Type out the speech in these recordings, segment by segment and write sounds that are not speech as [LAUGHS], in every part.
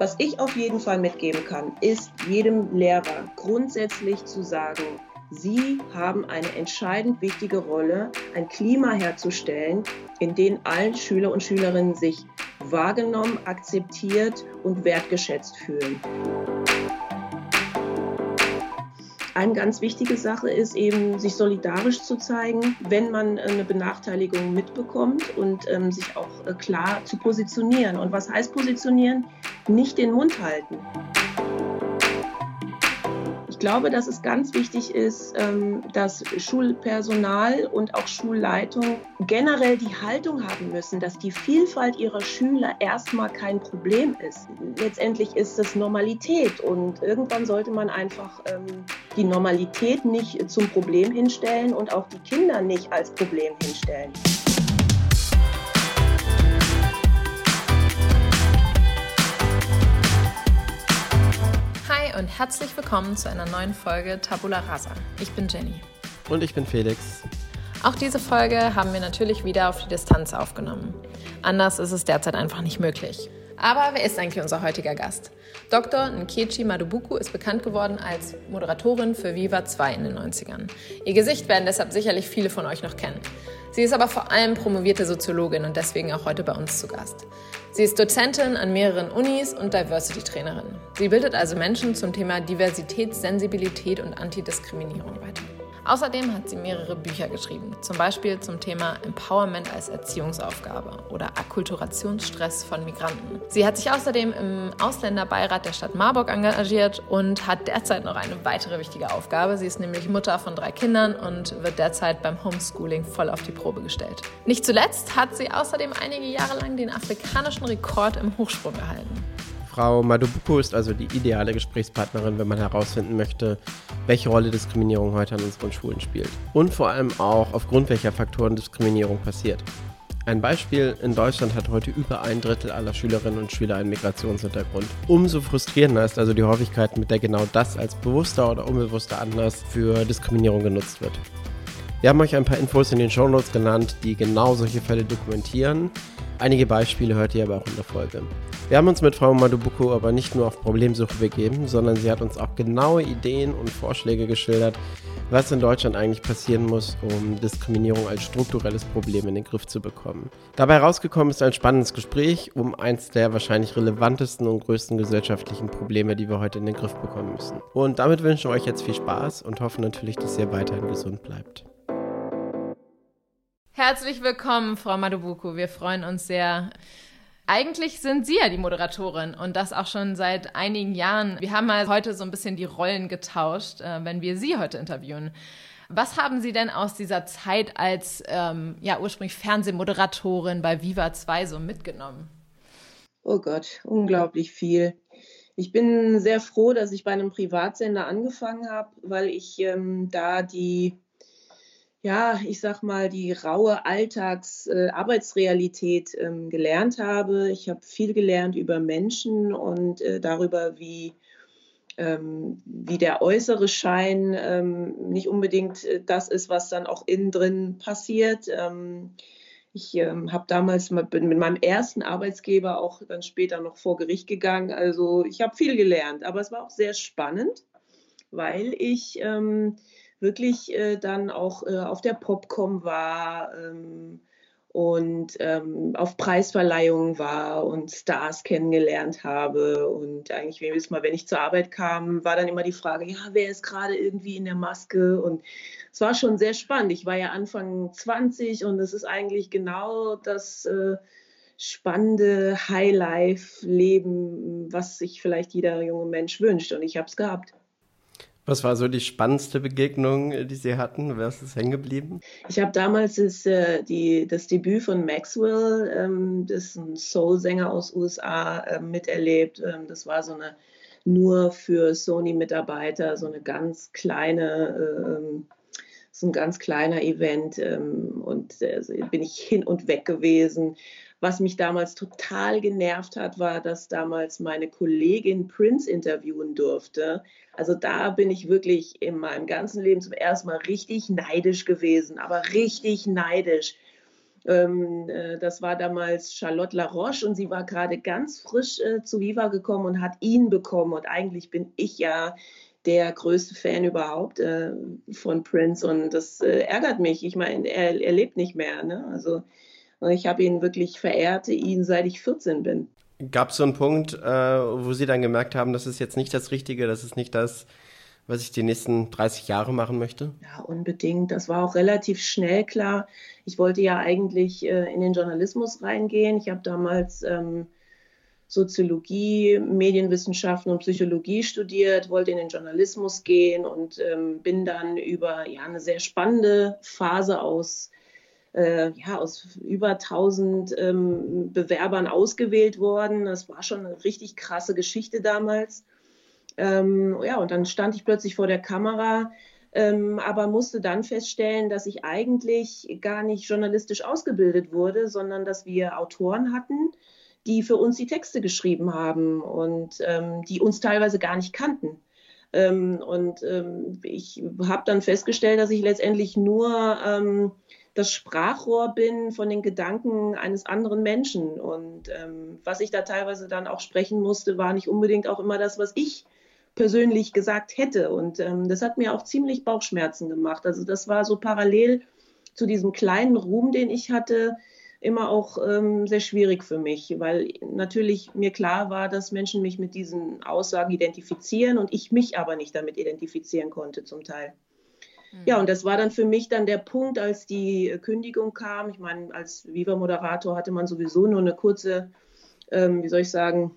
Was ich auf jeden Fall mitgeben kann, ist jedem Lehrer grundsätzlich zu sagen, Sie haben eine entscheidend wichtige Rolle, ein Klima herzustellen, in dem allen Schüler und Schülerinnen sich wahrgenommen, akzeptiert und wertgeschätzt fühlen. Eine ganz wichtige Sache ist eben, sich solidarisch zu zeigen, wenn man eine Benachteiligung mitbekommt und ähm, sich auch äh, klar zu positionieren. Und was heißt positionieren? Nicht den Mund halten glaube, dass es ganz wichtig ist, ähm, dass Schulpersonal und auch Schulleitung generell die Haltung haben müssen, dass die Vielfalt ihrer Schüler erstmal kein Problem ist. Letztendlich ist es Normalität und irgendwann sollte man einfach ähm, die Normalität nicht zum Problem hinstellen und auch die Kinder nicht als Problem hinstellen. Und herzlich willkommen zu einer neuen Folge Tabula Rasa. Ich bin Jenny. Und ich bin Felix. Auch diese Folge haben wir natürlich wieder auf die Distanz aufgenommen. Anders ist es derzeit einfach nicht möglich. Aber wer ist eigentlich unser heutiger Gast? Dr. Nkechi Madubuku ist bekannt geworden als Moderatorin für Viva 2 in den 90ern. Ihr Gesicht werden deshalb sicherlich viele von euch noch kennen. Sie ist aber vor allem promovierte Soziologin und deswegen auch heute bei uns zu Gast. Sie ist Dozentin an mehreren Unis und Diversity-Trainerin. Sie bildet also Menschen zum Thema Diversität, Sensibilität und Antidiskriminierung weiter. Außerdem hat sie mehrere Bücher geschrieben, zum Beispiel zum Thema Empowerment als Erziehungsaufgabe oder Akkulturationsstress von Migranten. Sie hat sich außerdem im Ausländerbeirat der Stadt Marburg engagiert und hat derzeit noch eine weitere wichtige Aufgabe. Sie ist nämlich Mutter von drei Kindern und wird derzeit beim Homeschooling voll auf die Probe gestellt. Nicht zuletzt hat sie außerdem einige Jahre lang den afrikanischen Rekord im Hochsprung gehalten. Frau Madubuko ist also die ideale Gesprächspartnerin, wenn man herausfinden möchte, welche Rolle Diskriminierung heute an unseren Schulen spielt. Und vor allem auch, aufgrund welcher Faktoren Diskriminierung passiert. Ein Beispiel, in Deutschland hat heute über ein Drittel aller Schülerinnen und Schüler einen Migrationshintergrund. Umso frustrierender ist also die Häufigkeit, mit der genau das als bewusster oder unbewusster Anlass für Diskriminierung genutzt wird. Wir haben euch ein paar Infos in den Shownotes genannt, die genau solche Fälle dokumentieren. Einige Beispiele hört ihr aber auch in der Folge. Wir haben uns mit Frau Madubuko aber nicht nur auf Problemsuche begeben, sondern sie hat uns auch genaue Ideen und Vorschläge geschildert, was in Deutschland eigentlich passieren muss, um Diskriminierung als strukturelles Problem in den Griff zu bekommen. Dabei herausgekommen ist ein spannendes Gespräch um eins der wahrscheinlich relevantesten und größten gesellschaftlichen Probleme, die wir heute in den Griff bekommen müssen. Und damit wünschen wir euch jetzt viel Spaß und hoffen natürlich, dass ihr weiterhin gesund bleibt. Herzlich willkommen, Frau Madubuko. Wir freuen uns sehr, eigentlich sind Sie ja die Moderatorin und das auch schon seit einigen Jahren. Wir haben mal heute so ein bisschen die Rollen getauscht, äh, wenn wir Sie heute interviewen. Was haben Sie denn aus dieser Zeit als ähm, ja ursprünglich Fernsehmoderatorin bei Viva 2 so mitgenommen? Oh Gott, unglaublich viel. Ich bin sehr froh, dass ich bei einem Privatsender angefangen habe, weil ich ähm, da die ja, ich sag mal, die raue Alltags-Arbeitsrealität äh, ähm, gelernt habe. Ich habe viel gelernt über Menschen und äh, darüber, wie, ähm, wie der äußere Schein ähm, nicht unbedingt äh, das ist, was dann auch innen drin passiert. Ähm, ich ähm, habe damals mit, mit meinem ersten Arbeitsgeber auch dann später noch vor Gericht gegangen. Also ich habe viel gelernt, aber es war auch sehr spannend, weil ich ähm, wirklich äh, dann auch äh, auf der Popcom war ähm, und ähm, auf Preisverleihungen war und Stars kennengelernt habe. Und eigentlich jedes Mal, wenn ich zur Arbeit kam, war dann immer die Frage, ja, wer ist gerade irgendwie in der Maske? Und es war schon sehr spannend. Ich war ja Anfang 20 und es ist eigentlich genau das äh, spannende Highlife-Leben, was sich vielleicht jeder junge Mensch wünscht. Und ich habe es gehabt. Was war so die spannendste Begegnung, äh, die Sie hatten? Wer ist hängen geblieben? Ich habe damals das, äh, die, das Debüt von Maxwell, ähm, das ist ein Soul-Sänger aus USA, äh, miterlebt. Ähm, das war so eine nur für Sony-Mitarbeiter, so eine ganz kleine, ähm, so ein ganz kleiner Event. Ähm, und äh, bin ich hin und weg gewesen. Was mich damals total genervt hat, war, dass damals meine Kollegin Prince interviewen durfte. Also da bin ich wirklich in meinem ganzen Leben zum ersten Mal richtig neidisch gewesen, aber richtig neidisch. Ähm, äh, das war damals Charlotte Laroche und sie war gerade ganz frisch äh, zu Viva gekommen und hat ihn bekommen. Und eigentlich bin ich ja der größte Fan überhaupt äh, von Prince und das äh, ärgert mich. Ich meine, er, er, lebt nicht mehr. Ne? Also ich habe ihn wirklich verehrte ihn, seit ich 14 bin. Gab es so einen Punkt, äh, wo Sie dann gemerkt haben, das ist jetzt nicht das Richtige, das ist nicht das, was ich die nächsten 30 Jahre machen möchte? Ja, unbedingt. Das war auch relativ schnell klar. Ich wollte ja eigentlich äh, in den Journalismus reingehen. Ich habe damals ähm, Soziologie, Medienwissenschaften und Psychologie studiert, wollte in den Journalismus gehen und ähm, bin dann über ja, eine sehr spannende Phase aus äh, ja, aus über 1000 ähm, Bewerbern ausgewählt worden. Das war schon eine richtig krasse Geschichte damals. Ähm, ja, und dann stand ich plötzlich vor der Kamera, ähm, aber musste dann feststellen, dass ich eigentlich gar nicht journalistisch ausgebildet wurde, sondern dass wir Autoren hatten, die für uns die Texte geschrieben haben und ähm, die uns teilweise gar nicht kannten. Ähm, und ähm, ich habe dann festgestellt, dass ich letztendlich nur das Sprachrohr bin von den Gedanken eines anderen Menschen. Und ähm, was ich da teilweise dann auch sprechen musste, war nicht unbedingt auch immer das, was ich persönlich gesagt hätte. Und ähm, das hat mir auch ziemlich Bauchschmerzen gemacht. Also das war so parallel zu diesem kleinen Ruhm, den ich hatte, immer auch ähm, sehr schwierig für mich, weil natürlich mir klar war, dass Menschen mich mit diesen Aussagen identifizieren und ich mich aber nicht damit identifizieren konnte zum Teil. Ja, und das war dann für mich dann der Punkt, als die Kündigung kam. Ich meine, als Viva-Moderator hatte man sowieso nur eine kurze, ähm, wie soll ich sagen,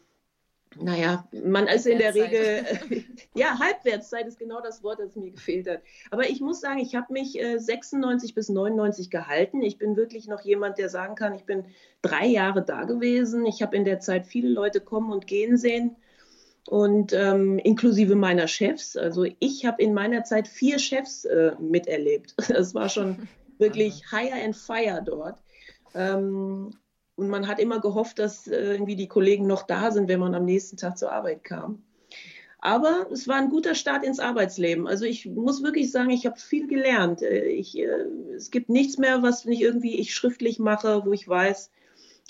naja, man ist in der Regel, [LAUGHS] ja, Halbwertszeit ist genau das Wort, das mir gefehlt hat. Aber ich muss sagen, ich habe mich äh, 96 bis 99 gehalten. Ich bin wirklich noch jemand, der sagen kann, ich bin drei Jahre da gewesen. Ich habe in der Zeit viele Leute kommen und gehen sehen und ähm, inklusive meiner Chefs. Also ich habe in meiner Zeit vier Chefs äh, miterlebt. [LAUGHS] Das war schon [LAUGHS] wirklich higher and fire dort. Ähm, und man hat immer gehofft, dass äh, irgendwie die Kollegen noch da sind, wenn man am nächsten Tag zur Arbeit kam. Aber es war ein guter Start ins Arbeitsleben. Also ich muss wirklich sagen, ich habe viel gelernt. Äh, ich, äh, es gibt nichts mehr, was nicht irgendwie ich schriftlich mache, wo ich weiß,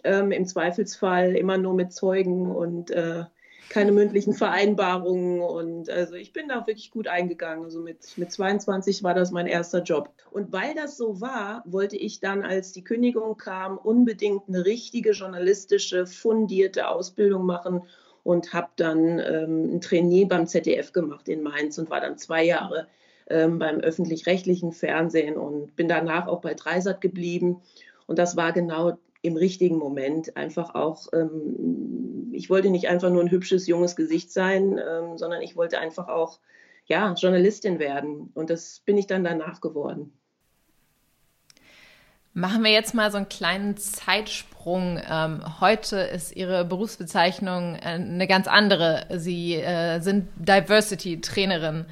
ähm, im Zweifelsfall immer nur mit Zeugen und äh, keine mündlichen Vereinbarungen und also ich bin da wirklich gut eingegangen. Also mit, mit 22 war das mein erster Job. Und weil das so war, wollte ich dann, als die Kündigung kam, unbedingt eine richtige journalistische, fundierte Ausbildung machen und habe dann ähm, ein Trainee beim ZDF gemacht in Mainz und war dann zwei Jahre ähm, beim öffentlich-rechtlichen Fernsehen und bin danach auch bei Dreisat geblieben. Und das war genau im richtigen Moment einfach auch, ähm, ich wollte nicht einfach nur ein hübsches, junges Gesicht sein, ähm, sondern ich wollte einfach auch, ja, Journalistin werden. Und das bin ich dann danach geworden. Machen wir jetzt mal so einen kleinen Zeitsprung. Ähm, heute ist Ihre Berufsbezeichnung äh, eine ganz andere. Sie äh, sind Diversity-Trainerin.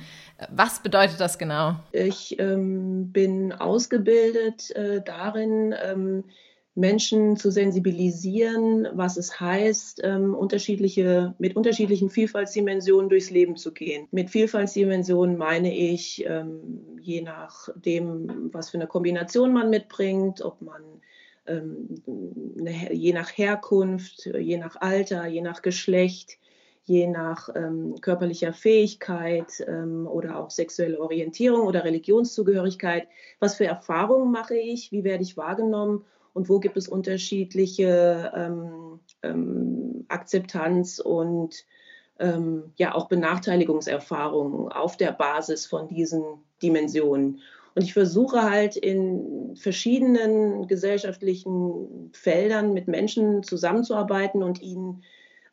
Was bedeutet das genau? Ich ähm, bin ausgebildet äh, darin, ähm, Menschen zu sensibilisieren, was es heißt, ähm, unterschiedliche, mit unterschiedlichen Vielfaltsdimensionen durchs Leben zu gehen. Mit Vielfaltsdimensionen meine ich, ähm, je nachdem, was für eine Kombination man mitbringt, ob man ähm, eine, je nach Herkunft, je nach Alter, je nach Geschlecht, je nach ähm, körperlicher Fähigkeit ähm, oder auch sexuelle Orientierung oder Religionszugehörigkeit, was für Erfahrungen mache ich, wie werde ich wahrgenommen und wo gibt es unterschiedliche ähm, ähm, Akzeptanz und ähm, ja auch Benachteiligungserfahrungen auf der Basis von diesen Dimensionen. Und ich versuche halt in verschiedenen gesellschaftlichen Feldern mit Menschen zusammenzuarbeiten und ihnen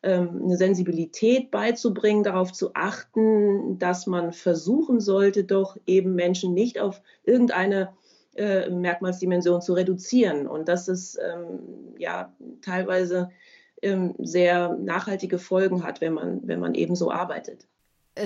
ähm, eine Sensibilität beizubringen, darauf zu achten, dass man versuchen sollte, doch eben Menschen nicht auf irgendeine äh, Merkmalsdimension zu reduzieren. Und das ist ähm, ja teilweise ähm, sehr nachhaltige Folgen hat, wenn man, wenn man eben so arbeitet.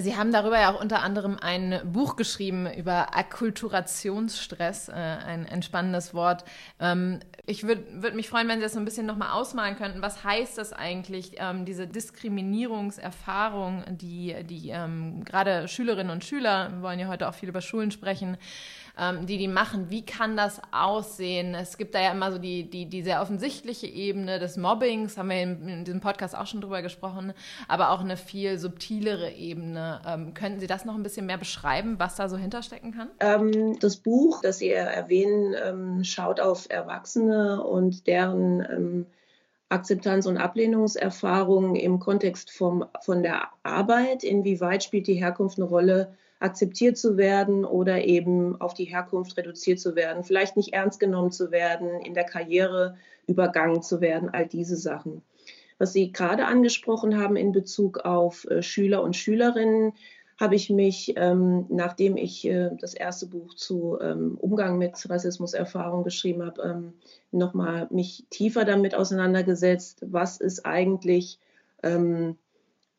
Sie haben darüber ja auch unter anderem ein Buch geschrieben über Akkulturationsstress, äh, ein, ein spannendes Wort. Ähm, ich würde würd mich freuen, wenn Sie das so ein bisschen nochmal ausmalen könnten. Was heißt das eigentlich, ähm, diese Diskriminierungserfahrung, die, die ähm, gerade Schülerinnen und Schüler, wir wollen ja heute auch viel über Schulen sprechen, ähm, die die machen. Wie kann das aussehen? Es gibt da ja immer so die, die, die sehr offensichtliche Ebene des Mobbings, haben wir in, in diesem Podcast auch schon drüber gesprochen, aber auch eine viel subtilere Ebene. Ähm, könnten Sie das noch ein bisschen mehr beschreiben, was da so hinterstecken kann? Ähm, das Buch, das Sie erwähnen, ähm, schaut auf Erwachsene und deren ähm, Akzeptanz- und Ablehnungserfahrungen im Kontext vom, von der Arbeit. Inwieweit spielt die Herkunft eine Rolle, akzeptiert zu werden oder eben auf die Herkunft reduziert zu werden, vielleicht nicht ernst genommen zu werden, in der Karriere übergangen zu werden, all diese Sachen. Was Sie gerade angesprochen haben in Bezug auf äh, Schüler und Schülerinnen, habe ich mich, ähm, nachdem ich äh, das erste Buch zu ähm, Umgang mit Rassismuserfahrung geschrieben habe, ähm, nochmal mich tiefer damit auseinandergesetzt, was ist eigentlich ähm,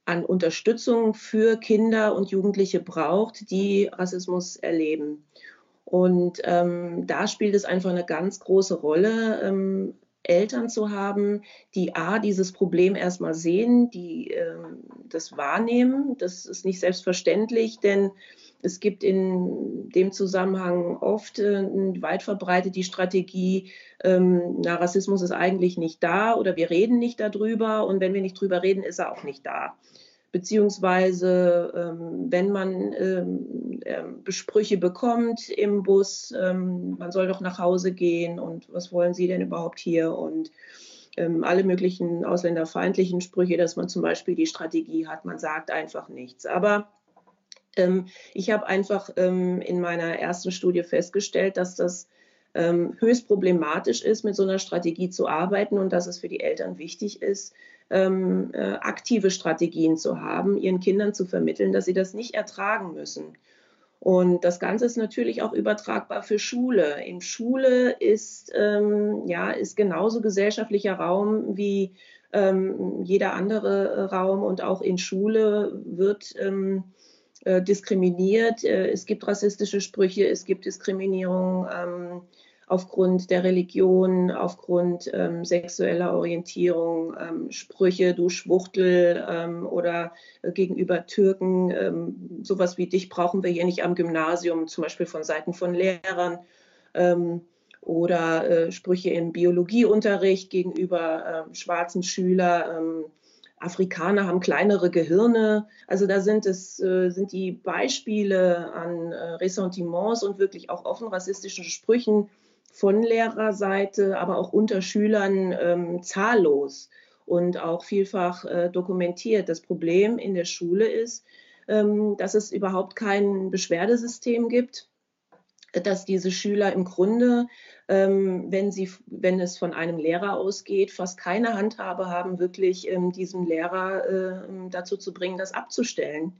an Unterstützung für Kinder und Jugendliche braucht, die Rassismus erleben. Und ähm, da spielt es einfach eine ganz große Rolle, ähm, Eltern zu haben, die A, dieses Problem erstmal sehen, die äh, das wahrnehmen. Das ist nicht selbstverständlich, denn es gibt in dem Zusammenhang oft äh, weit verbreitet die Strategie, ähm, na, Rassismus ist eigentlich nicht da oder wir reden nicht darüber und wenn wir nicht drüber reden, ist er auch nicht da beziehungsweise ähm, wenn man ähm, äh, Besprüche bekommt im Bus, ähm, man soll doch nach Hause gehen und was wollen Sie denn überhaupt hier und ähm, alle möglichen ausländerfeindlichen Sprüche, dass man zum Beispiel die Strategie hat, man sagt einfach nichts. Aber ich habe einfach ähm, in meiner ersten Studie festgestellt, dass das höchst problematisch ist, mit so einer Strategie zu arbeiten und dass es für die Eltern wichtig ist, ähm, äh, aktive Strategien zu haben, ihren Kindern zu vermitteln, dass sie das nicht ertragen müssen. Und das Ganze ist natürlich auch übertragbar für Schule. In Schule ist, ähm, ja, ist genauso gesellschaftlicher Raum wie ähm, jeder andere Raum und auch in Schule wird ähm, äh, diskriminiert. Äh, es gibt rassistische Sprüche, es gibt Diskriminierung. Ähm, aufgrund der Religion, aufgrund ähm, sexueller Orientierung, ähm, Sprüche, du Schwuchtel ähm, oder äh, gegenüber Türken, ähm, sowas wie dich brauchen wir hier nicht am Gymnasium, zum Beispiel von Seiten von Lehrern ähm, oder Sprüche im Biologieunterricht gegenüber schwarzen Schülern. Afrikaner haben kleinere Gehirne. Also da sind es äh, sind die Beispiele an äh, Ressentiments und wirklich auch offen rassistischen Sprüchen von Lehrerseite, aber auch unter Schülern ähm, zahllos und auch vielfach äh, dokumentiert. Das Problem in der Schule ist, ähm, dass es überhaupt kein Beschwerdesystem gibt, dass diese Schüler im Grunde, ähm, wenn, sie, wenn es von einem Lehrer ausgeht, fast keine Handhabe haben, wirklich ähm, diesen Lehrer äh, dazu zu bringen, das abzustellen.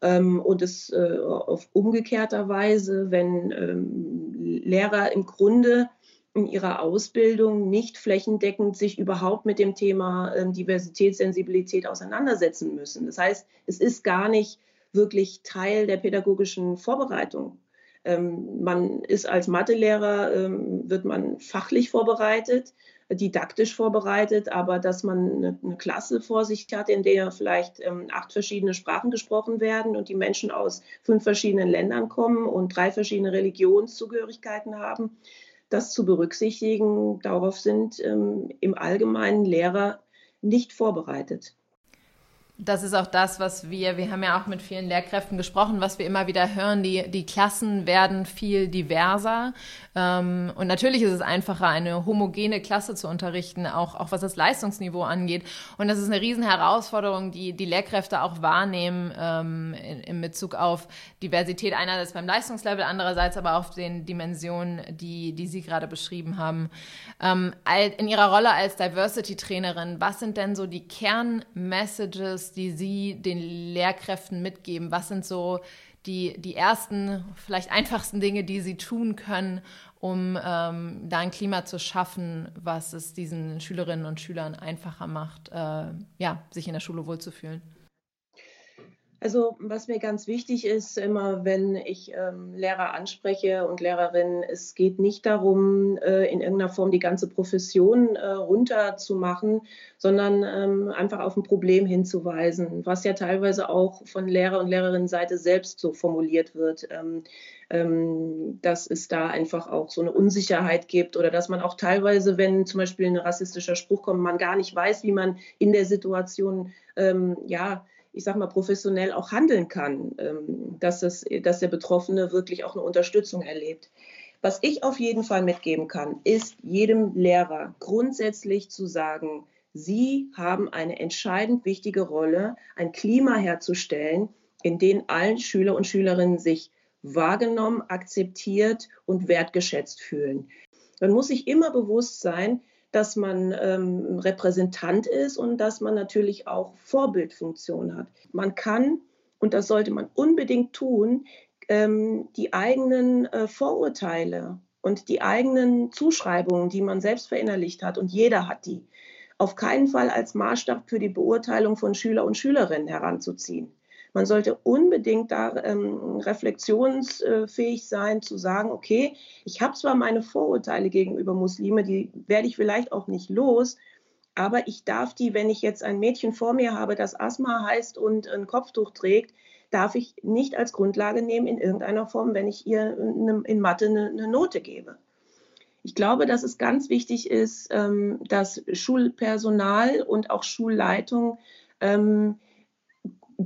Ähm, und es äh, auf umgekehrter Weise, wenn ähm, Lehrer im Grunde in ihrer Ausbildung nicht flächendeckend sich überhaupt mit dem Thema ähm, Diversitätssensibilität auseinandersetzen müssen. Das heißt, es ist gar nicht wirklich Teil der pädagogischen Vorbereitung. Man ist als Mathelehrer, wird man fachlich vorbereitet didaktisch vorbereitet, aber dass man eine, eine Klasse vor sich hat, in der vielleicht ähm, acht verschiedene Sprachen gesprochen werden und die Menschen aus fünf verschiedenen Ländern kommen und drei verschiedene Religionszugehörigkeiten haben, das zu berücksichtigen, darauf sind ähm, im Allgemeinen Lehrer nicht vorbereitet das ist auch das, was wir, wir haben ja auch mit vielen Lehrkräften gesprochen, was wir immer wieder hören, die, die Klassen werden viel diverser. Ähm, und natürlich ist es einfacher, eine homogene Klasse zu unterrichten, auch, auch was das Leistungsniveau angeht. Und das ist eine riesen Herausforderung, die die Lehrkräfte auch wahrnehmen ähm, in, in Bezug auf Diversität, einerseits beim Leistungslevel, andererseits aber auf den Dimensionen, die, die Sie gerade beschrieben haben. Ähm, in Ihrer Rolle als Diversity-Trainerin, was sind denn so die Kernmessages, die Sie den Lehrkräften mitgeben? Was sind so die, die ersten, vielleicht einfachsten Dinge, die Sie tun können, um ähm, da ein Klima zu schaffen, was es diesen Schülerinnen und Schülern einfacher macht, äh, ja, sich in der Schule wohlzufühlen? Also was mir ganz wichtig ist, immer wenn ich ähm, Lehrer anspreche und Lehrerinnen, es geht nicht darum, äh, in irgendeiner Form die ganze Profession äh, runterzumachen, sondern ähm, einfach auf ein Problem hinzuweisen, was ja teilweise auch von Lehrer- und Lehrerinnenseite selbst so formuliert wird. Ähm, ähm, dass es da einfach auch so eine Unsicherheit gibt oder dass man auch teilweise, wenn zum Beispiel ein rassistischer Spruch kommt, man gar nicht weiß, wie man in der Situation ähm, ja ich sag mal, professionell auch handeln kann, ähm, dass, es, dass der Betroffene wirklich auch eine Unterstützung erlebt. Was ich auf jeden Fall mitgeben kann, ist jedem Lehrer grundsätzlich zu sagen, Sie haben eine entscheidend wichtige Rolle, ein Klima herzustellen, in dem allen Schüler und Schülerinnen sich wahrgenommen, akzeptiert und wertgeschätzt fühlen. Man muss sich immer bewusst sein, dass man ähm, Repräsentant ist und dass man natürlich auch Vorbildfunktion hat. Man kann, und das sollte man unbedingt tun, ähm, die eigenen äh, Vorurteile und die eigenen Zuschreibungen, die man selbst verinnerlicht hat, und jeder hat die, auf keinen Fall als Maßstab für die Beurteilung von Schüler und Schülerinnen heranzuziehen. Man sollte unbedingt da ähm, reflexionsfähig sein, zu sagen, okay, ich habe zwar meine Vorurteile gegenüber Muslime, die werde ich vielleicht auch nicht los, aber ich darf die, wenn ich jetzt ein Mädchen vor mir habe, das Asthma heißt und ein Kopftuch trägt, darf ich nicht als Grundlage nehmen in irgendeiner Form, wenn ich ihr in Mathe eine, Note gebe. Ich glaube, dass es ganz wichtig ist, ähm, dass Schulpersonal und auch Schulleitung ähm,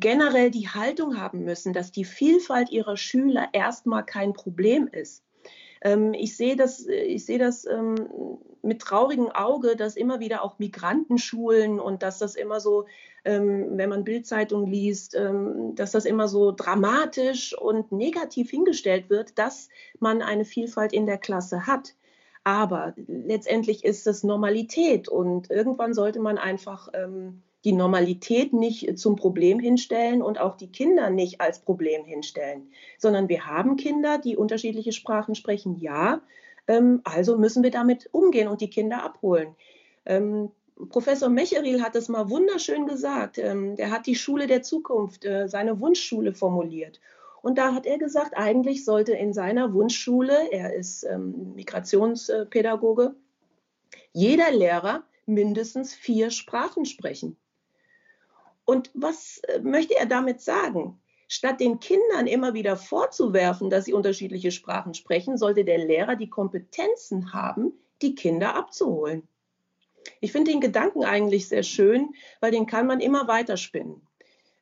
generell die Haltung haben müssen, dass die Vielfalt ihrer Schüler erstmal kein Problem ist. Ähm, ich sehe das, ich sehe das ähm, mit traurigem Auge, dass immer wieder auch Migrantenschulen und dass das immer so, ähm, wenn man Bildzeitung liest, dass das immer so dramatisch und negativ hingestellt wird, dass man eine Vielfalt in der Klasse hat. Aber letztendlich ist es Normalität und irgendwann sollte man einfach die Normalität nicht zum Problem hinstellen und auch die Kinder nicht als Problem hinstellen, sondern wir haben Kinder, die unterschiedliche Sprachen sprechen, ja, ähm, also müssen wir damit umgehen und die Kinder abholen. Ähm, Professor Mecheril hat es mal wunderschön gesagt. Ähm, der hat die Schule der Zukunft, äh, seine Wunschschule formuliert. Und da hat er gesagt, eigentlich sollte in seiner Wunschschule, er ist Migrationspädagoge, jeder Lehrer mindestens vier Sprachen sprechen. Und was äh, möchte er damit sagen? Statt den Kindern immer wieder vorzuwerfen, dass sie unterschiedliche Sprachen sprechen, sollte der Lehrer die Kompetenzen haben, die Kinder abzuholen. Ich finde den Gedanken eigentlich sehr schön, weil den kann man immer weiterspinnen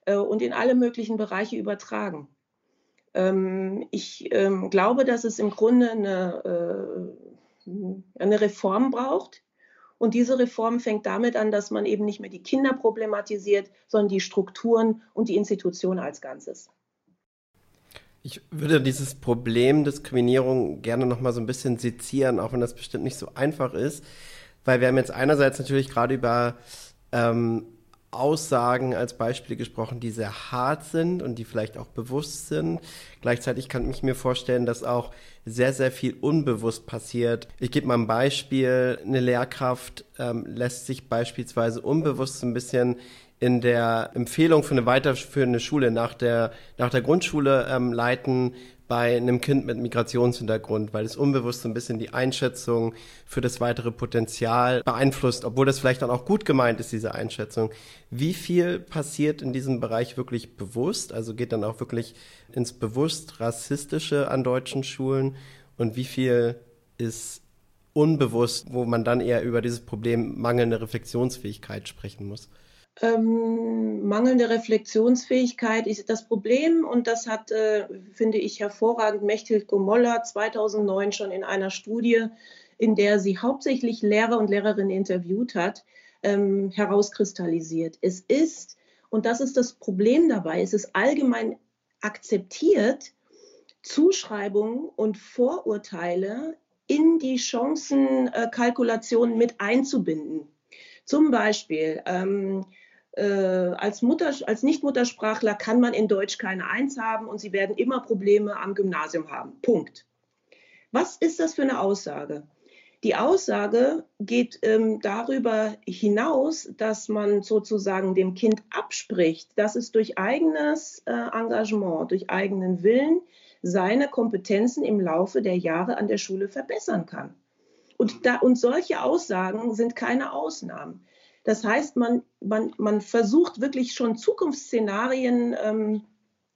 äh, und in alle möglichen Bereiche übertragen. Ähm, ich ähm, glaube, dass es im Grunde eine, äh, eine Reform braucht, und diese Reform fängt damit an, dass man eben nicht mehr die Kinder problematisiert, sondern die Strukturen und die Institutionen als Ganzes. Ich würde dieses Problem Diskriminierung gerne noch mal so ein bisschen sezieren, auch wenn das bestimmt nicht so einfach ist, weil wir haben jetzt einerseits natürlich gerade über ähm, Aussagen als Beispiele gesprochen, die sehr hart sind und die vielleicht auch bewusst sind. Gleichzeitig kann ich mir vorstellen, dass auch sehr, sehr viel unbewusst passiert. Ich gebe mal ein Beispiel. Eine Lehrkraft ähm, lässt sich beispielsweise unbewusst ein bisschen in der Empfehlung für eine weiterführende Schule nach der, nach der Grundschule ähm, leiten, bei einem Kind mit Migrationshintergrund, weil es unbewusst so ein bisschen die Einschätzung für das weitere Potenzial beeinflusst, obwohl das vielleicht dann auch gut gemeint ist, diese Einschätzung. Wie viel passiert in diesem Bereich wirklich bewusst? Also geht dann auch wirklich ins bewusst rassistische an deutschen Schulen und wie viel ist unbewusst, wo man dann eher über dieses Problem mangelnde Reflexionsfähigkeit sprechen muss? Ähm, mangelnde Reflexionsfähigkeit ist das Problem und das hat, äh, finde ich, hervorragend Mechthild Gomolla 2009 schon in einer Studie, in der sie hauptsächlich Lehrer und Lehrerinnen interviewt hat, ähm, herauskristallisiert. Es ist, und das ist das Problem dabei, es ist allgemein akzeptiert, Zuschreibungen und Vorurteile in die Chancenkalkulation mit einzubinden. Zum Beispiel, ähm, äh, als, Mutter, als Nicht-Muttersprachler kann man in Deutsch keine Eins haben und sie werden immer Probleme am Gymnasium haben. Punkt. Was ist das für eine Aussage? Die Aussage geht ähm, darüber hinaus, dass man sozusagen dem Kind abspricht, dass es durch eigenes äh, Engagement, durch eigenen Willen seine Kompetenzen im Laufe der Jahre an der Schule verbessern kann. Und, da, und solche Aussagen sind keine Ausnahmen. Das heißt, man, man, man versucht wirklich schon Zukunftsszenarien ähm,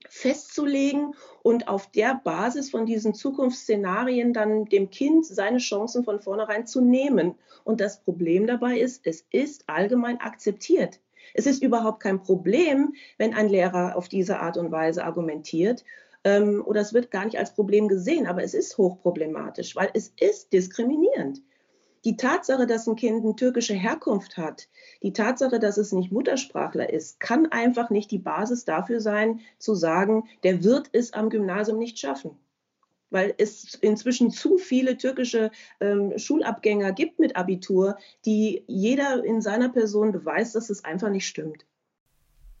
festzulegen und auf der Basis von diesen Zukunftsszenarien dann dem Kind seine Chancen von vornherein zu nehmen. Und das Problem dabei ist, es ist allgemein akzeptiert. Es ist überhaupt kein Problem, wenn ein Lehrer auf diese Art und Weise argumentiert. Ähm, oder es wird gar nicht als Problem gesehen, aber es ist hochproblematisch, weil es ist diskriminierend die Tatsache, dass ein Kind eine türkische Herkunft hat, die Tatsache, dass es nicht Muttersprachler ist, kann einfach nicht die Basis dafür sein, zu sagen, der wird es am Gymnasium nicht schaffen. Weil es inzwischen zu viele türkische ähm, Schulabgänger gibt mit Abitur, die jeder in seiner Person beweist, dass es einfach nicht stimmt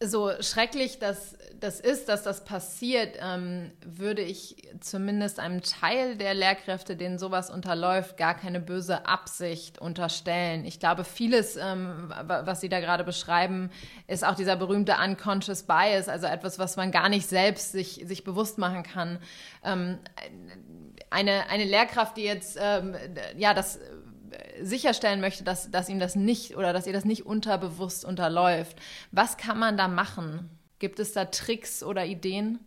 so schrecklich das, das ist, dass das passiert, ähm, würde ich zumindest einem Teil der Lehrkräfte, denen sowas unterläuft, gar keine böse Absicht unterstellen. Ich glaube, vieles, ähm, was Sie da gerade beschreiben, ist auch dieser berühmte unconscious bias, also etwas, was man gar nicht selbst sich, sich bewusst machen kann. Ähm, eine, eine Lehrkraft, die jetzt ähm, ja das sicherstellen möchte, dass, dass ihm das nicht oder dass ihr das nicht unterbewusst unterläuft. Was kann man da machen? Gibt es da Tricks oder Ideen?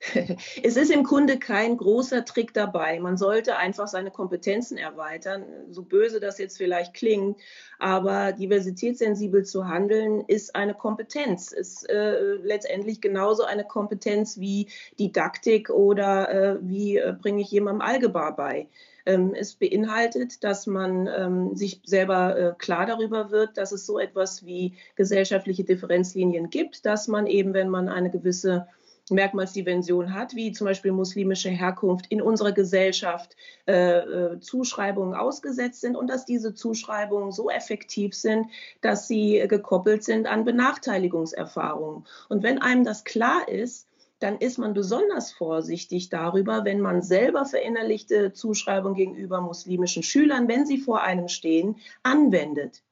[LAUGHS] Es ist im Grunde kein großer Trick dabei. Man sollte einfach seine Kompetenzen erweitern, so böse das jetzt vielleicht klingt, aber diversitätssensibel zu handeln ist eine Kompetenz, ist äh, letztendlich genauso eine Kompetenz wie Didaktik oder äh, wie äh, bringe ich jemandem Algebra bei. Ähm, es beinhaltet, dass man ähm, sich selber äh, klar darüber wird, dass es so etwas wie gesellschaftliche Differenzlinien gibt, dass man eben, wenn man eine gewisse Merkmalsdimension hat, wie zum Beispiel muslimische Herkunft in unserer Gesellschaft äh, äh, Zuschreibungen ausgesetzt sind und dass diese Zuschreibungen so effektiv sind, dass sie gekoppelt sind an Benachteiligungserfahrungen. Und wenn einem das klar ist, dann ist man besonders vorsichtig darüber, wenn man selber verinnerlichte Zuschreibung gegenüber muslimischen Schülern, wenn sie vor einem stehen, anwendet.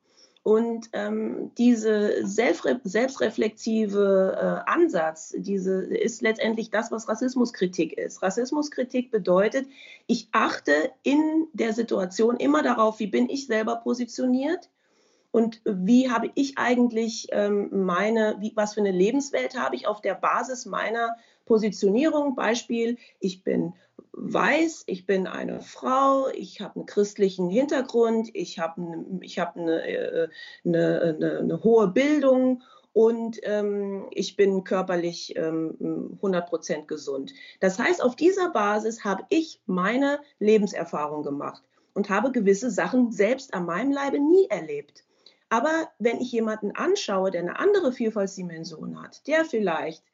Und ähm, diese selbstre selbstreflexive äh, Ansatz, diese ist letztendlich das, was Rassismuskritik ist. Rassismuskritik bedeutet, ich achte in der Situation immer darauf, wie bin ich selber positioniert und wie habe ich eigentlich ähm, meine, wie, was für eine Lebenswelt habe ich auf der Basis meiner Positionierung. Beispiel, ich bin weiß, ich bin eine Frau, ich habe einen christlichen Hintergrund, ich habe eine, ich hab eine, äh, eine, eine, eine hohe Bildung und ähm, ich bin körperlich ähm, 100% gesund. Das heißt, auf dieser Basis habe ich meine Lebenserfahrung gemacht und habe gewisse Sachen selbst an meinem Leibe nie erlebt. Aber wenn ich jemanden anschaue, der eine andere Vielfaltsdimension hat, der vielleicht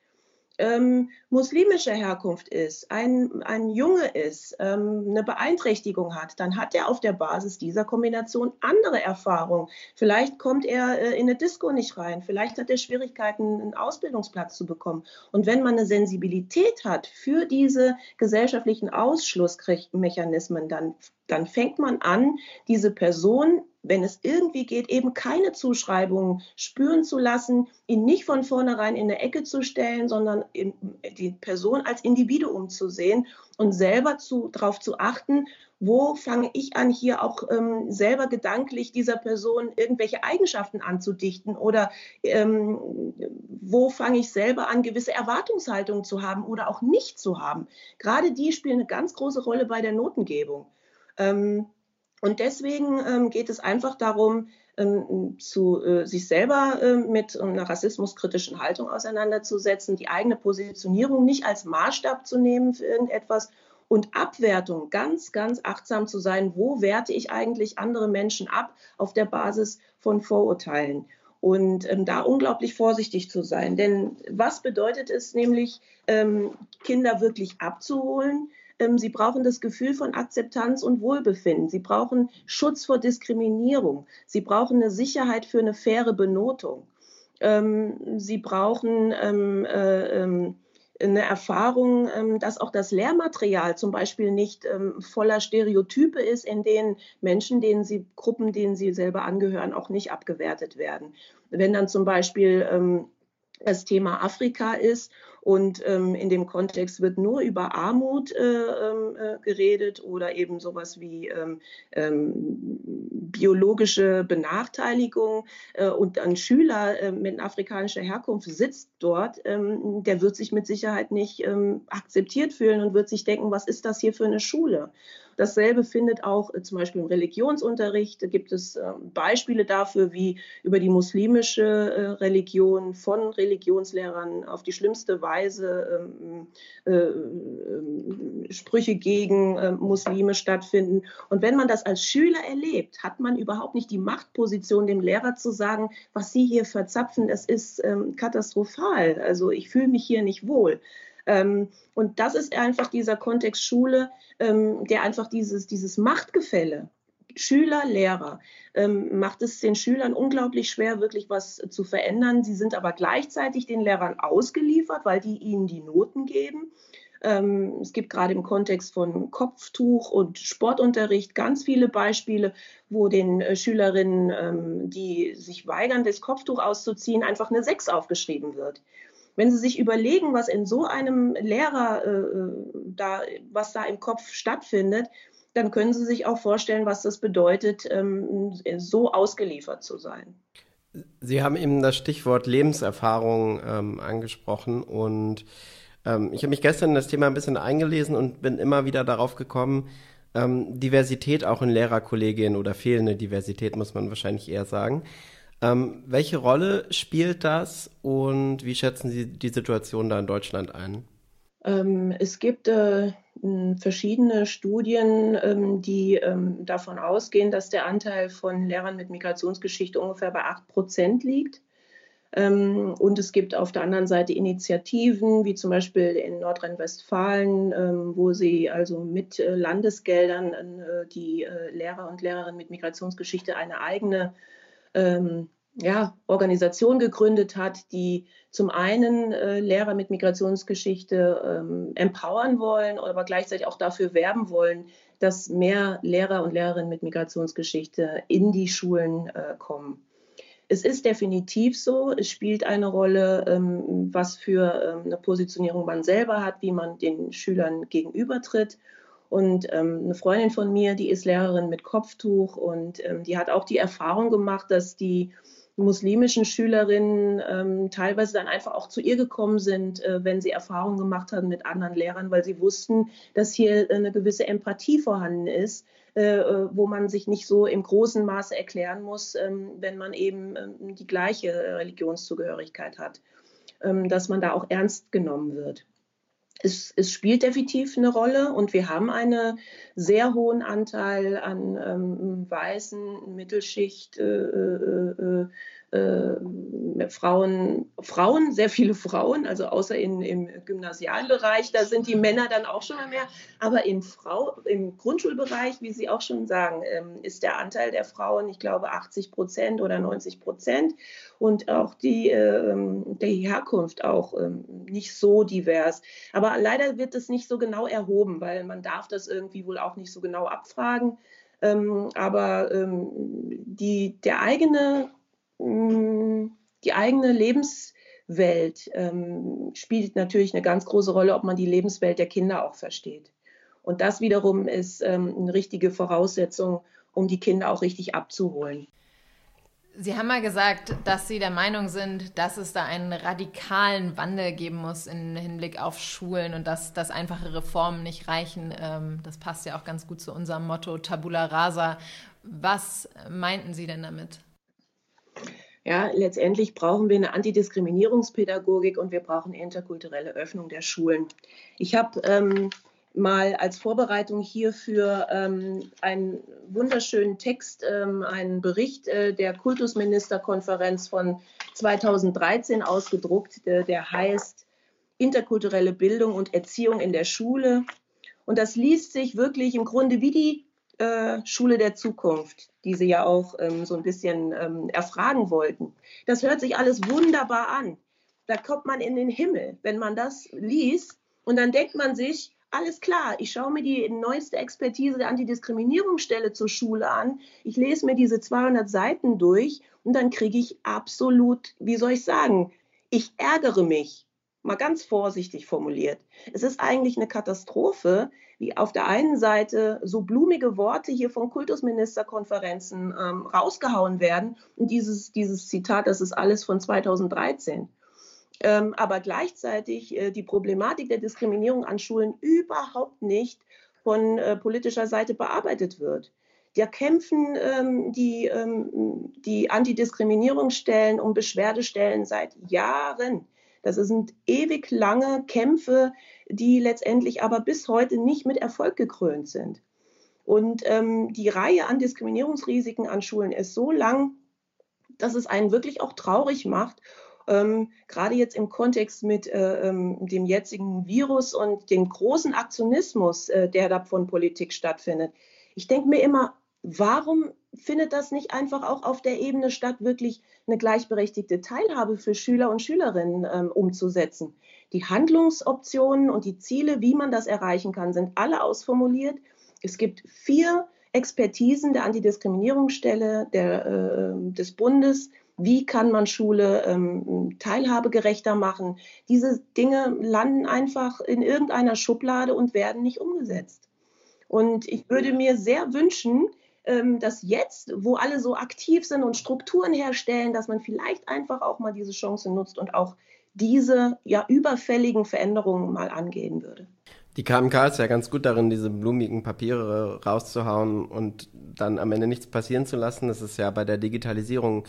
ähm, muslimischer Herkunft ist, ein, ein Junge ist, ähm, eine Beeinträchtigung hat, dann hat er auf der Basis dieser Kombination andere Erfahrungen. Vielleicht kommt er äh, in eine Disco nicht rein, vielleicht hat er Schwierigkeiten, einen Ausbildungsplatz zu bekommen. Und wenn man eine Sensibilität hat für diese gesellschaftlichen Ausschlussmechanismen, dann, dann fängt man an, diese Person wenn es irgendwie geht, eben keine Zuschreibungen spüren zu lassen, ihn nicht von vornherein in eine Ecke zu stellen, sondern die Person als Individuum zu sehen und selber darauf zu achten, wo fange ich an, hier auch ähm, selber gedanklich dieser Person irgendwelche Eigenschaften anzudichten oder ähm, wo fange ich selber an, gewisse Erwartungshaltungen zu haben oder auch nicht zu haben. Gerade die spielen eine ganz große Rolle bei der Notengebung. Ähm, und deswegen ähm, geht es einfach darum, ähm, zu, äh, sich selber äh, mit einer rassismuskritischen Haltung auseinanderzusetzen, die eigene Positionierung nicht als Maßstab zu nehmen für irgendetwas und Abwertung ganz, ganz achtsam zu sein, wo werte ich eigentlich andere Menschen ab auf der Basis von Vorurteilen. Und ähm, da unglaublich vorsichtig zu sein. Denn was bedeutet es nämlich, ähm, Kinder wirklich abzuholen? Ähm, sie brauchen das Gefühl von Akzeptanz und Wohlbefinden. Sie brauchen Schutz vor Diskriminierung. Sie brauchen eine Sicherheit für eine faire Benotung. Ähm, sie brauchen ähm, äh, eine Erfahrung, dass auch das Lehrmaterial zum Beispiel nicht voller Stereotype ist, in denen Menschen, denen sie, Gruppen, denen sie selber angehören, auch nicht abgewertet werden. Wenn dann zum Beispiel das Thema Afrika ist und ähm, in dem Kontext wird nur über Armut äh, ähm, äh, geredet oder eben sowas wie ähm, ähm, biologische Benachteiligung. Äh, und ein Schüler äh, mit afrikanischer Herkunft sitzt dort, ähm, der wird sich mit Sicherheit nicht ähm, akzeptiert fühlen und wird sich denken, was ist das hier für eine Schule? Dasselbe findet auch äh, zum Beispiel im Religionsunterricht. Da gibt es äh, Beispiele dafür, wie über die muslimische äh, Religion von Religionslehrern auf die schlimmste Weise ähm, äh, Sprüche gegen Muslime stattfinden. Und wenn man das als Schüler erlebt, hat man überhaupt nicht die Machtposition, dem Lehrer zu sagen, was Sie hier verzapfen, das ist ähm, katastrophal. Also ich fühle mich hier nicht wohl. Ähm, und das ist einfach dieser Kontext Schule, ähm, der einfach dieses, dieses Machtgefälle Schüler, Lehrer ähm, macht es den Schülern unglaublich schwer, wirklich was zu verändern. Sie sind aber gleichzeitig den Lehrern ausgeliefert, weil die ihnen die Noten geben. Ähm, es gibt gerade im Kontext von Kopftuch und Sportunterricht ganz viele Beispiele, wo den äh, Schülerinnen, ähm, die sich weigern, das Kopftuch auszuziehen, einfach eine 6 aufgeschrieben wird. Wenn Sie sich überlegen, was in so einem Lehrer äh, da, was da im Kopf stattfindet, dann können Sie sich auch vorstellen, was das bedeutet, ähm, so ausgeliefert zu sein. Sie haben eben das Stichwort Lebenserfahrung ähm, angesprochen und ähm, ich habe mich gestern in das Thema ein bisschen eingelesen und bin immer wieder darauf gekommen, ähm, Diversität auch in Lehrerkollegien oder fehlende Diversität muss man wahrscheinlich eher sagen. Ähm, welche Rolle spielt das und wie schätzen Sie die Situation da in Deutschland ein? Ähm, es gibt äh, verschiedene Studien, ähm, die ähm, davon ausgehen, dass der Anteil von Lehrern mit Migrationsgeschichte ungefähr bei 8 Prozent liegt. Ähm, und es gibt auf der anderen Seite Initiativen, wie zum Beispiel in Nordrhein-Westfalen, ähm, wo sie also mit äh, Landesgeldern äh, die äh, Lehrer und Lehrerinnen mit Migrationsgeschichte eine eigene ähm, ja, Organisation gegründet hat, die zum einen äh, Lehrer mit Migrationsgeschichte ähm, empowern wollen, aber gleichzeitig auch dafür werben wollen, dass mehr Lehrer und Lehrerinnen mit Migrationsgeschichte in die Schulen äh, kommen. Es ist definitiv so, es spielt eine Rolle, ähm, was für ähm, eine Positionierung man selber hat, wie man den Schülern gegenübertritt. Und ähm, eine Freundin von mir, die ist Lehrerin mit Kopftuch und ähm, die hat auch die Erfahrung gemacht, dass die muslimischen Schülerinnen ähm, teilweise dann einfach auch zu ihr gekommen sind, äh, wenn sie Erfahrungen gemacht haben mit anderen Lehrern, weil sie wussten, dass hier eine gewisse Empathie vorhanden ist, äh, äh wo man sich nicht so im großen Maße erklären muss, ähm, wenn man eben ähm, die gleiche Religionszugehörigkeit hat, ähm, dass man da auch ernst genommen wird es, es, spielt definitiv eine Rolle und wir haben einen sehr hohen Anteil an ähm, weißen Mittelschicht äh, äh, äh Frauen, Frauen, sehr viele Frauen, also außer in, im gymnasialen Bereich, da sind die Männer dann auch schon mal mehr. Aber im, Frau, im Grundschulbereich, wie Sie auch schon sagen, ähm, ist der Anteil der Frauen, ich glaube, 80 Prozent oder 90 Prozent. Und auch die, ähm, die Herkunft auch ähm, nicht so divers. Aber leider wird es nicht so genau erhoben, weil man darf das irgendwie wohl auch nicht so genau abfragen. Ähm, aber ähm, die, der eigene die eigene Lebenswelt ähm, spielt natürlich eine ganz große Rolle, ob man die Lebenswelt der Kinder auch versteht. Und das wiederum ist ähm, eine richtige Voraussetzung, um die Kinder auch richtig abzuholen. Sie haben mal gesagt, dass Sie der Meinung sind, dass es da einen radikalen Wandel geben muss im Hinblick auf Schulen und dass, dass einfache Reformen nicht reichen. Ähm, das passt ja auch ganz gut zu unserem Motto Tabula Rasa. Was meinten Sie denn damit? Ja, letztendlich brauchen wir eine Antidiskriminierungspädagogik und wir brauchen interkulturelle Öffnung der Schulen. Ich habe ähm, mal als Vorbereitung hierfür ähm, einen wunderschönen Text, ähm, einen Bericht äh, der Kultusministerkonferenz von 2013 ausgedruckt, äh, der heißt Interkulturelle Bildung und Erziehung in der Schule. Und das liest sich wirklich im Grunde wie die äh, Schule der Zukunft, die Sie ja auch ähm, so ein bisschen ähm, erfragen wollten. Das hört sich alles wunderbar an. da kommt man in den Himmel, wenn man das liest. Und dann denkt man sich, alles klar, ich schaue mir die neueste Expertise der Antidiskriminierungsstelle zur Schule an, ich lese mir diese 200 Seiten durch und dann kriege ich absolut, wie soll ich sagen, ich ärgere mich, mal ganz vorsichtig formuliert. Es ist eigentlich eine Katastrophe, wie auf der einen Seite so blumige Worte hier von Kultusministerkonferenzen ähm, rausgehauen werden und dieses, dieses Zitat, das ist alles von 2013 ähm, aber gleichzeitig äh, die Problematik der Diskriminierung an Schulen überhaupt nicht von äh, politischer Seite bearbeitet wird. Da kämpfen ähm, die, ähm, die Antidiskriminierungsstellen und Beschwerdestellen seit Jahren. Das sind ewig lange Kämpfe, die letztendlich aber bis heute nicht mit Erfolg gekrönt sind. Und ähm, die Reihe an Diskriminierungsrisiken an Schulen ist so lang, dass es einen wirklich auch traurig macht ähm, gerade jetzt im Kontext mit äh, ähm, dem jetzigen Virus und dem großen Aktionismus, äh, der da von Politik stattfindet. Ich denke mir immer, warum findet das nicht einfach auch auf der Ebene statt, wirklich eine gleichberechtigte Teilhabe für Schüler und Schülerinnen ähm, umzusetzen? Die Handlungsoptionen und die Ziele, wie man das erreichen kann, sind alle ausformuliert. Es gibt vier Expertisen der Antidiskriminierungsstelle der, äh, des Bundes, wie kann man Schule ähm, teilhabegerechter machen. Diese Dinge landen einfach in irgendeiner Schublade und werden nicht umgesetzt. Und ich würde mir sehr wünschen, dass jetzt, wo alle so aktiv sind und Strukturen herstellen, dass man vielleicht einfach auch mal diese Chance nutzt und auch diese ja überfälligen Veränderungen mal angehen würde. Die KMK ist ja ganz gut darin, diese blumigen Papiere rauszuhauen und dann am Ende nichts passieren zu lassen. Das ist ja bei der Digitalisierung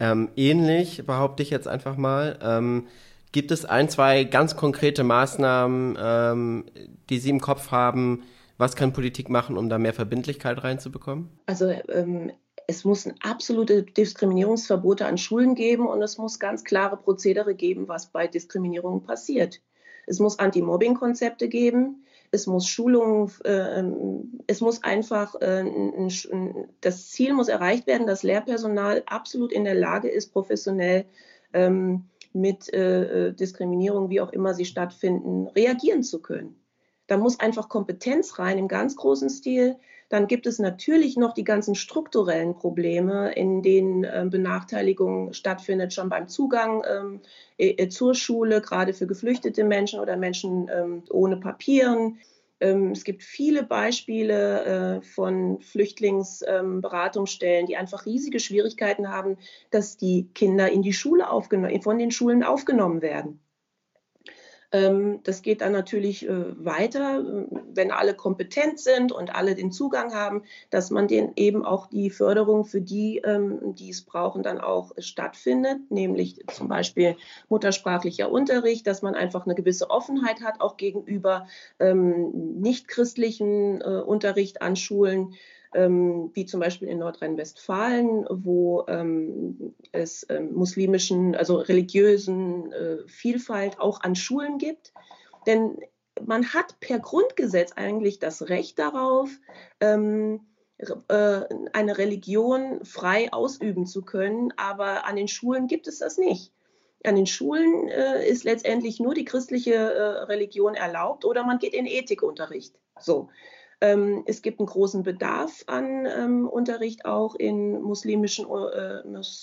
ähm, ähnlich, behaupte ich jetzt einfach mal. Ähm, gibt es ein, zwei ganz konkrete Maßnahmen, ähm, die Sie im Kopf haben? Was kann Politik machen, um da mehr Verbindlichkeit reinzubekommen? Also ähm, es muss absolute Diskriminierungsverbote an Schulen geben und es muss ganz klare Prozedere geben, was bei Diskriminierung passiert. Es muss Anti-Mobbing-Konzepte geben es muss Schulungen, äh, es muss einfach, äh, das Ziel muss erreicht werden, dass Lehrpersonal absolut in der Lage ist, professionell ähm, mit äh, Diskriminierung, wie auch immer sie stattfinden, reagieren zu können. Da muss einfach Kompetenz rein im ganz großen Stil. Dann gibt es natürlich noch die ganzen strukturellen Probleme, in denen äh, Benachteiligung stattfindet, schon beim Zugang ähm, äh, zur Schule, gerade für geflüchtete Menschen oder Menschen ähm, ohne Papieren. Ähm, es gibt viele Beispiele äh, von Flüchtlingsberatungsstellen, die einfach riesige Schwierigkeiten haben, dass die Kinder in die Schule aufgenommen, von den Schulen aufgenommen werden. Ähm, das geht dann natürlich äh, weiter, wenn alle kompetent sind und alle den Zugang haben, dass man den eben auch die Förderung für die, ähm, die es brauchen, dann auch stattfindet, nämlich zum Beispiel muttersprachlicher Unterricht, dass man einfach eine gewisse Offenheit hat, auch gegenüber ähm, nicht-christlichen äh, Unterricht an Schulen ähm, wie zum Beispiel in Nordrhein-Westfalen, wo ähm, es ähm, muslimischen, also religiösen äh, Vielfalt auch an Schulen gibt. Denn man hat per Grundgesetz eigentlich das Recht darauf, ähm, äh, eine Religion frei ausüben zu können, aber an den Schulen gibt es das nicht. An den Schulen äh, ist letztendlich nur die christliche äh, Religion erlaubt oder man geht in Ethikunterricht. So. Ähm, es gibt einen großen Bedarf an ähm, Unterricht auch in muslimischen, äh,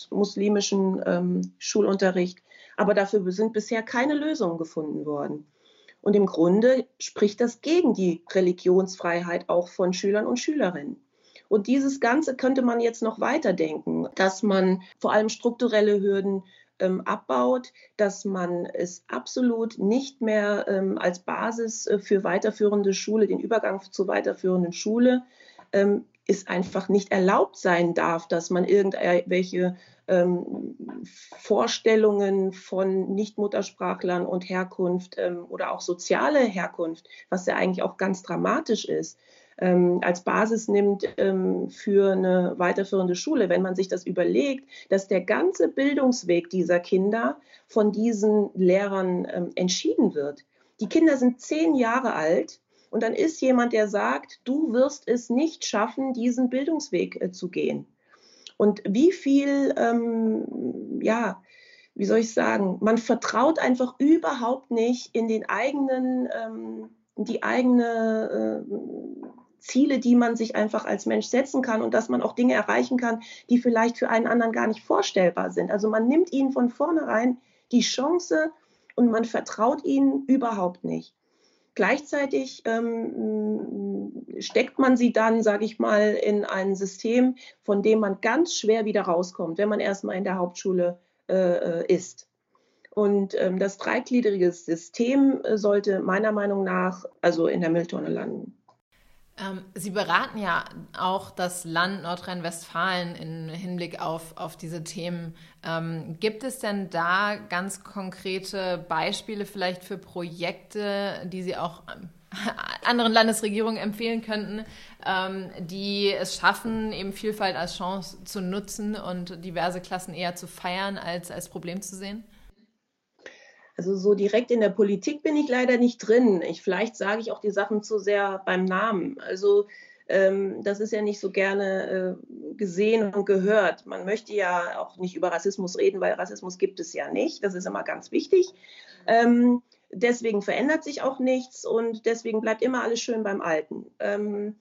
muslimischen ähm, Schulunterricht. Aber dafür sind bisher keine Lösungen gefunden worden. Und im Grunde spricht das gegen die Religionsfreiheit auch von Schülern und Schülerinnen. Und dieses Ganze könnte man jetzt noch weiterdenken, dass man vor allem strukturelle Hürden ähm, abbaut, dass man es absolut nicht mehr ähm, als Basis äh, für weiterführende Schule, den Übergang zur weiterführenden Schule, ähm, ist einfach nicht erlaubt sein darf, dass man irgendwelche ähm, Vorstellungen von Nichtmuttersprachlern und Herkunft ähm, oder auch soziale Herkunft, was ja eigentlich auch ganz dramatisch ist, ähm, als Basis nimmt ähm, für eine weiterführende Schule. Wenn man sich das überlegt, dass der ganze Bildungsweg dieser Kinder von diesen Lehrern ähm, entschieden wird. Die Kinder sind zehn Jahre alt und dann ist jemand, der sagt, du wirst es nicht schaffen, diesen Bildungsweg äh, zu gehen. Und wie viel, ähm, ja, wie soll ich sagen, man vertraut einfach überhaupt nicht in den eigenen, ähm, die eigene äh, Ziele, die man sich einfach als Mensch setzen kann und dass man auch Dinge erreichen kann, die vielleicht für einen anderen gar nicht vorstellbar sind. Also man nimmt ihnen von vornherein die Chance und man vertraut ihnen überhaupt nicht. Gleichzeitig ähm, steckt man sie dann, sage ich mal, in ein System, von dem man ganz schwer wieder rauskommt, wenn man erstmal in der Hauptschule äh, ist. Und ähm, das dreigliedrige System äh, sollte meiner Meinung nach also in der Mülltonne landen. Ähm, Sie beraten ja auch das Land Nordrhein-Westfalen im Hinblick auf, auf diese Themen. Ähm, gibt es denn da ganz konkrete Beispiele vielleicht für Projekte, die Sie auch ähm, anderen Landesregierungen empfehlen könnten, ähm, die es schaffen, eben Vielfalt als Chance zu nutzen und diverse Klassen eher zu feiern als als Problem zu sehen? Also so direkt in der Politik bin ich leider nicht drin. Ich, vielleicht sage ich auch die Sachen zu sehr beim Namen. Also ähm, das ist ja nicht so gerne äh, gesehen und gehört. Man möchte ja auch nicht über Rassismus reden, weil Rassismus gibt es ja nicht. Das ist immer ganz wichtig. Ähm, deswegen verändert sich auch nichts und deswegen bleibt immer alles schön beim Alten. Ähm,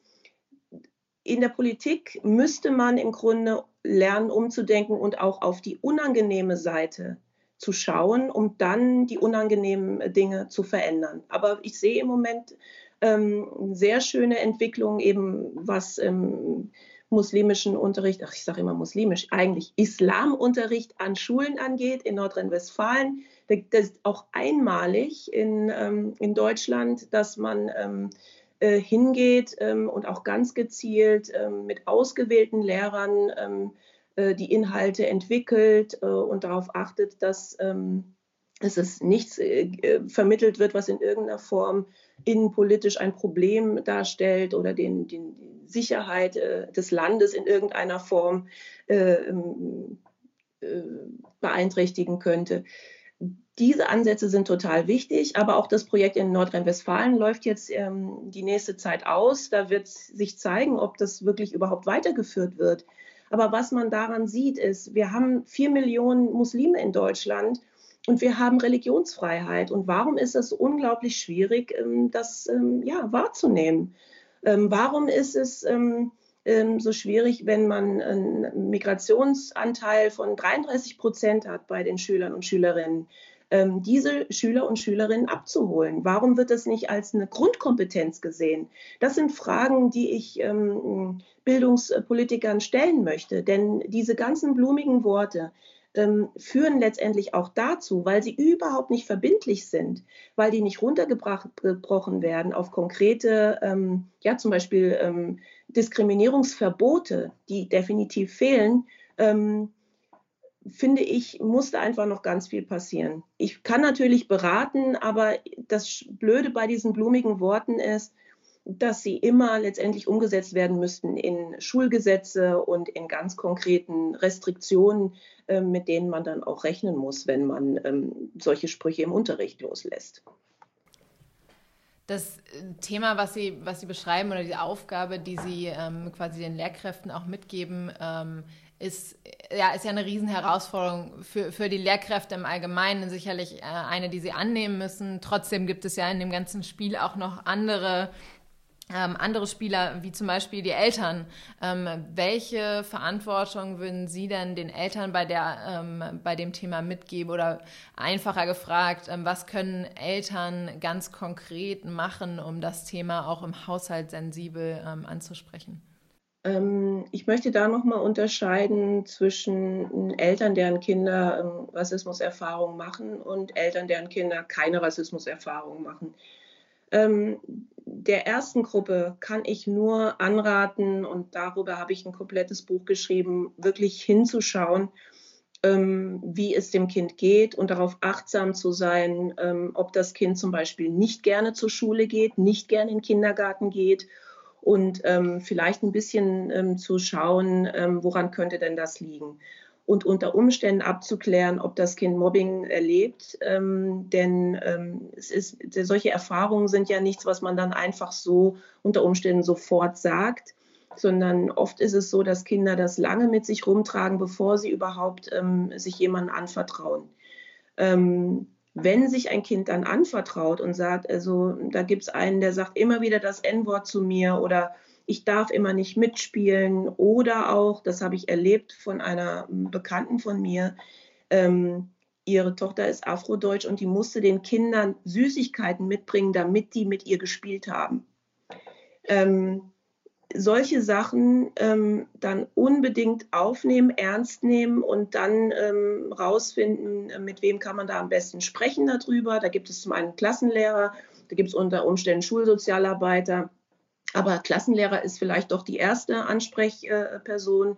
in der Politik müsste man im Grunde lernen, umzudenken und auch auf die unangenehme Seite zu schauen, um dann die unangenehmen Dinge zu verändern. Aber ich sehe im Moment ähm, sehr schöne Entwicklungen, eben was ähm, muslimischen Unterricht, ach ich sage immer muslimisch, eigentlich Islamunterricht an Schulen angeht in Nordrhein-Westfalen. Das ist auch einmalig in, ähm, in Deutschland, dass man ähm, äh, hingeht ähm, und auch ganz gezielt ähm, mit ausgewählten Lehrern äh, die Inhalte entwickelt äh, und darauf achtet, dass ähm, es nichts äh, vermittelt wird, was in irgendeiner Form innenpolitisch ein Problem darstellt oder den, den Sicherheit des Landes in irgendeiner Form ähm, beeinträchtigen könnte. Diese Ansätze sind total wichtig, aber auch das Projekt in Nordrhein-Westfalen läuft jetzt ähm, die nächste Zeit aus. Da wird sich zeigen, ob das wirklich überhaupt weitergeführt wird. Aber was man daran sieht, ist, wir haben vier Millionen Muslime in Deutschland und wir haben Religionsfreiheit. Und warum ist es unglaublich schwierig, ähm, das ähm, ja, wahrzunehmen? Ähm, warum ist es so schwierig, wenn man einen Migrationsanteil von 33 Prozent hat bei den Schülern und Schülerinnen? Ähm, diese Schüler und Schülerinnen abzuholen? Warum wird das nicht als eine Grundkompetenz gesehen? Das sind Fragen, die ich ähm, Bildungspolitikern stellen möchte. Denn diese ganzen blumigen Worte, ähm, führen letztendlich auch dazu, weil sie überhaupt nicht verbindlich sind, weil die nicht runtergebrochen werden auf konkrete, ähm, ja zum Beispiel ähm, Diskriminierungsverbote, die definitiv fehlen, ähm, finde ich, musste einfach noch ganz viel passieren. Ich kann natürlich beraten, aber das Blöde bei diesen blumigen Worten ist, dass sie immer letztendlich umgesetzt werden müssten in Schulgesetze und in ganz konkreten Restriktionen, äh, mit denen man dann auch rechnen muss, wenn man ähm, solche Sprüche im Unterricht loslässt. Das äh, Thema, was Sie, was Sie beschreiben oder die Aufgabe, die Sie ähm, quasi den Lehrkräften auch mitgeben, ähm, ist ja, ist ja eine Riesenherausforderung für, für die Lehrkräfte im Allgemeinen, sicherlich äh, eine, die sie annehmen müssen. Trotzdem gibt es ja in dem ganzen Spiel auch noch andere ähm, andere Spieler, wie zum Beispiel die Eltern. Ähm, welche Verantwortung würden Sie denn den Eltern bei, der, ähm, bei dem Thema mitgeben? Oder einfacher gefragt, ähm, was können Eltern ganz konkret machen, um das Thema auch im Haushalt sensibel ähm, anzusprechen? Ähm, ich möchte da nochmal unterscheiden zwischen Eltern, deren Kinder ähm, Rassismuserfahrungen machen und Eltern, deren Kinder keine Rassismuserfahrungen machen. Ähm, der ersten Gruppe kann ich nur anraten, und darüber habe ich ein komplettes Buch geschrieben, wirklich hinzuschauen, wie es dem Kind geht und darauf achtsam zu sein, ob das Kind zum Beispiel nicht gerne zur Schule geht, nicht gerne in den Kindergarten geht und ähm, vielleicht ein bisschen ähm, zu schauen, ähm, woran könnte denn das liegen. Und unter Umständen abzuklären, ob das Kind Mobbing erlebt. Ähm, denn ähm, es ist, solche Erfahrungen sind ja nichts, was man dann einfach so unter Umständen sofort sagt, sondern oft ist es so, dass Kinder das lange mit sich rumtragen, bevor sie überhaupt ähm, sich jemandem anvertrauen. Ähm, wenn sich ein Kind dann anvertraut und sagt, also da gibt es einen, der sagt immer wieder das N-Wort zu mir oder ich darf immer nicht mitspielen oder auch, das habe ich erlebt von einer Bekannten von mir, ähm, ihre Tochter ist afrodeutsch und die musste den Kindern Süßigkeiten mitbringen, damit die mit ihr gespielt haben. Ähm, solche Sachen ähm, dann unbedingt aufnehmen, ernst nehmen und dann ähm, rausfinden, mit wem kann man da am besten sprechen darüber. Da gibt es zum einen Klassenlehrer, da gibt es unter Umständen Schulsozialarbeiter, aber Klassenlehrer ist vielleicht doch die erste Ansprechperson.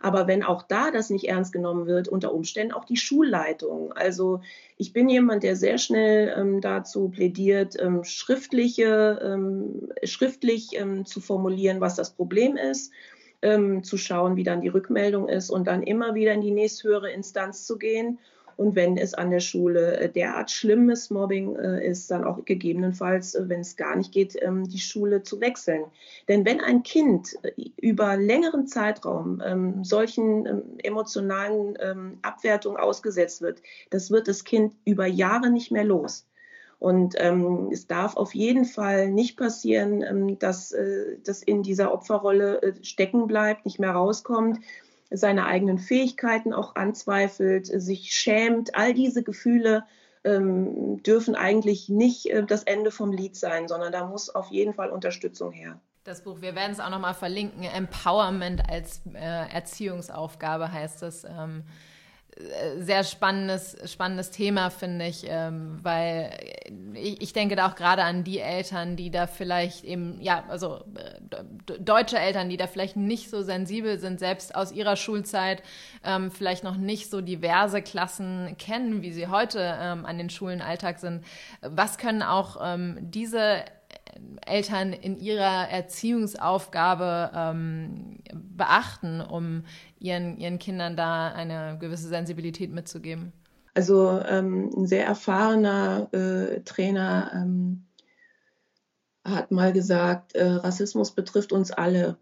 Aber wenn auch da das nicht ernst genommen wird, unter Umständen auch die Schulleitung. Also ich bin jemand, der sehr schnell ähm, dazu plädiert, ähm, schriftliche, ähm, schriftlich ähm, zu formulieren, was das Problem ist, ähm, zu schauen, wie dann die Rückmeldung ist und dann immer wieder in die nächsthöhere Instanz zu gehen und wenn es an der Schule äh, derart schlimmes Mobbing äh, ist, dann auch gegebenenfalls, äh, wenn es gar nicht geht, ähm, die Schule zu wechseln. Denn wenn ein Kind über längeren Zeitraum ähm, solchen ähm, emotionalen Abwertungen ausgesetzt wird, das wird das Kind über Jahre nicht mehr los. Und ähm, es darf auf jeden Fall nicht passieren, ähm, dass äh, das in dieser Opferrolle äh, stecken bleibt, nicht mehr rauskommt seine eigenen Fähigkeiten auch anzweifelt, sich schämt. All diese Gefühle ähm, dürfen eigentlich nicht äh, das Ende vom Lied sein, sondern da muss auf jeden Fall Unterstützung her. Das Buch, wir werden es auch nochmal verlinken. Empowerment als äh, Erziehungsaufgabe heißt es. Ähm, sehr spannendes, spannendes Thema, finde ich, ähm, weil ich, ich, denke da auch gerade an die Eltern, die da vielleicht eben, ja, also äh, deutsche Eltern, die da vielleicht nicht so sensibel sind, selbst aus ihrer Schulzeit ähm, vielleicht noch nicht so diverse Klassen kennen, wie sie heute ähm, an den Schulen Alltag sind. Was können auch ähm, diese Eltern in ihrer Erziehungsaufgabe ähm, beachten, um ihren, ihren Kindern da eine gewisse Sensibilität mitzugeben? Also ähm, ein sehr erfahrener äh, Trainer ähm, hat mal gesagt, äh, Rassismus betrifft uns alle.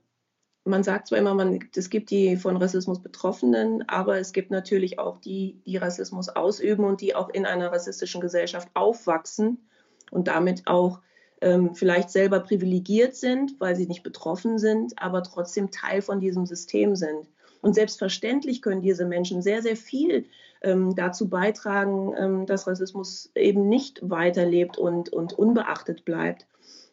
Man sagt zwar immer, man, es gibt die von Rassismus Betroffenen, aber es gibt natürlich auch die, die Rassismus ausüben und die auch in einer rassistischen Gesellschaft aufwachsen und damit auch ähm, vielleicht selber privilegiert sind, weil sie nicht betroffen sind, aber trotzdem Teil von diesem System sind. Und selbstverständlich können diese Menschen sehr, sehr viel ähm, dazu beitragen, ähm, dass Rassismus eben nicht weiterlebt und, und unbeachtet bleibt.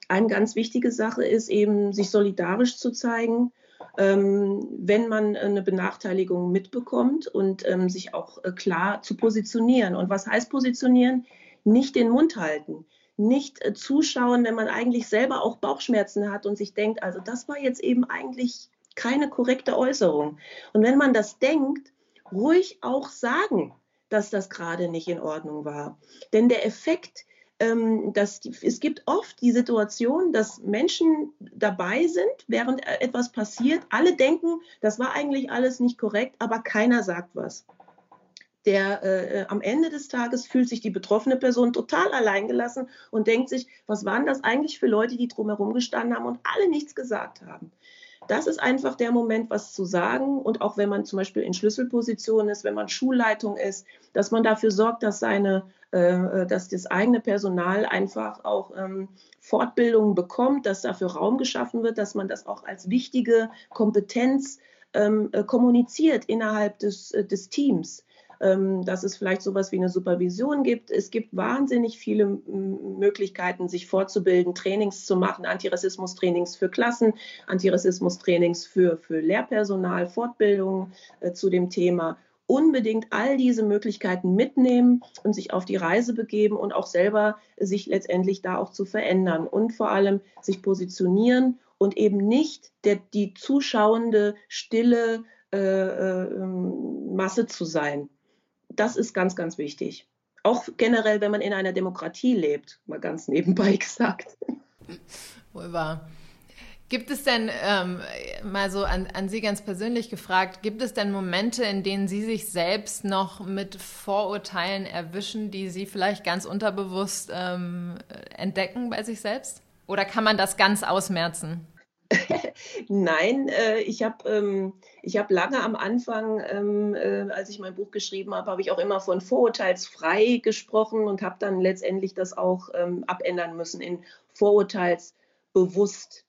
Eine ganz wichtige Sache ist eben, sich solidarisch zu zeigen, ähm, wenn man eine Benachteiligung mitbekommt und ähm, sich auch äh, klar zu positionieren. Und was heißt positionieren? Nicht den Mund halten nicht äh, zuschauen, wenn man eigentlich selber auch Bauchschmerzen hat und sich denkt, also das war jetzt eben eigentlich keine korrekte Äußerung. Und wenn man das denkt, ruhig auch sagen, dass das gerade nicht in Ordnung war. Denn der Effekt, ähm, dass es gibt oft die Situation, dass Menschen dabei sind, während äh, etwas passiert. Alle denken, das war eigentlich alles nicht korrekt, aber keiner sagt was der äh, am Ende des Tages fühlt sich die betroffene Person total alleingelassen und denkt sich, was waren das eigentlich für Leute, die drumherum gestanden haben und alle nichts gesagt haben. Das ist einfach der Moment, was zu sagen. Und auch wenn man zum Beispiel in Schlüsselpositionen ist, wenn man Schulleitung ist, dass man dafür sorgt, dass seine, äh, dass das eigene Personal einfach auch ähm, Fortbildungen bekommt, dass dafür Raum geschaffen wird, dass man das auch als wichtige Kompetenz ähm, äh, kommuniziert innerhalb des, äh, des Teams. Ähm, dass es vielleicht sowas wie eine Supervision gibt. Es gibt wahnsinnig viele Möglichkeiten, sich fortzubilden, Trainings zu machen, Antirassismus-Trainings für Klassen, Antirassismus-Trainings für, für Lehrpersonal, Fortbildungen äh, zu dem Thema unbedingt all diese Möglichkeiten mitnehmen und sich auf die Reise begeben und auch selber sich letztendlich da auch zu verändern und vor allem sich positionieren und eben nicht der, die zuschauende, stille äh, äh, Masse zu sein das ist ganz, ganz wichtig. Auch generell, wenn man in einer Demokratie lebt, mal ganz nebenbei [LAUGHS] gesagt. Wohl wahr. Gibt es denn, ähm, mal so an, an Sie ganz persönlich gefragt, gibt es denn Momente, in denen Sie sich selbst noch mit Vorurteilen erwischen, die Sie vielleicht ganz unterbewusst ähm, entdecken bei sich selbst? Oder kann man das ganz ausmerzen? Nein, äh, ich habe ähm, hab lange am Anfang, ähm, äh, als ich mein Buch geschrieben habe, habe ich auch immer von vorurteilsfrei gesprochen und habe dann letztendlich das auch ähm, abändern müssen in vorurteilsbewusst.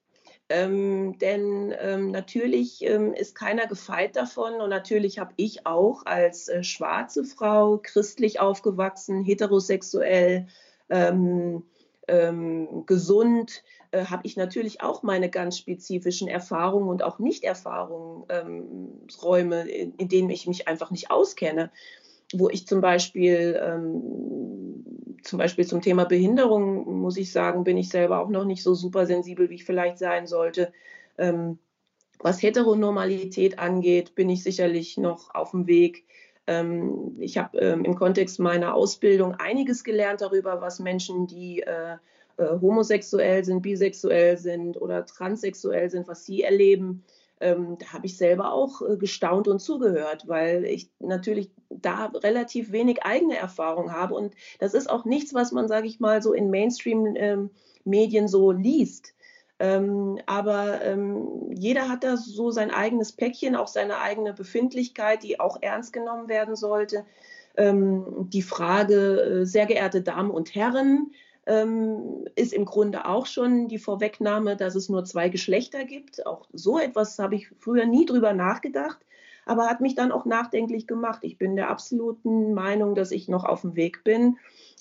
Ähm, denn ähm, natürlich ähm, ist keiner gefeit davon und natürlich habe ich auch als äh, schwarze Frau, christlich aufgewachsen, heterosexuell, ähm, gesund, äh, habe ich natürlich auch meine ganz spezifischen Erfahrungen und auch Nichterfahrungen, ähm, in, in, denen ich mich einfach nicht auskenne. Wo ich zum Beispiel, ähm, zum Beispiel zum Thema Behinderung, muss ich sagen, bin ich selber auch noch nicht so super sensibel, wie ich vielleicht sein sollte. Ähm, was Heteronormalität angeht, bin ich sicherlich noch auf dem Weg. Ähm, ich habe ähm, im Kontext meiner Ausbildung einiges gelernt darüber, was Menschen, die äh, homosexuell sind, bisexuell sind oder transsexuell sind, was sie erleben. Ähm, da habe ich selber auch äh, gestaunt und zugehört, weil ich natürlich da relativ wenig eigene Erfahrung habe. Und das ist auch nichts, was man, sage ich mal, so in Mainstream-Medien ähm, so liest. Ähm, aber ähm, jeder hat da so sein eigenes Päckchen, auch seine eigene Befindlichkeit, die auch ernst genommen werden sollte. Ähm, die Frage, äh, sehr geehrte Damen und Herren, ähm, ist im Grunde auch schon die Vorwegnahme, dass es nur zwei Geschlechter gibt. Auch so etwas habe ich früher nie drüber nachgedacht, aber hat mich dann auch nachdenklich gemacht. Ich bin der absoluten Meinung, dass ich noch auf dem Weg bin.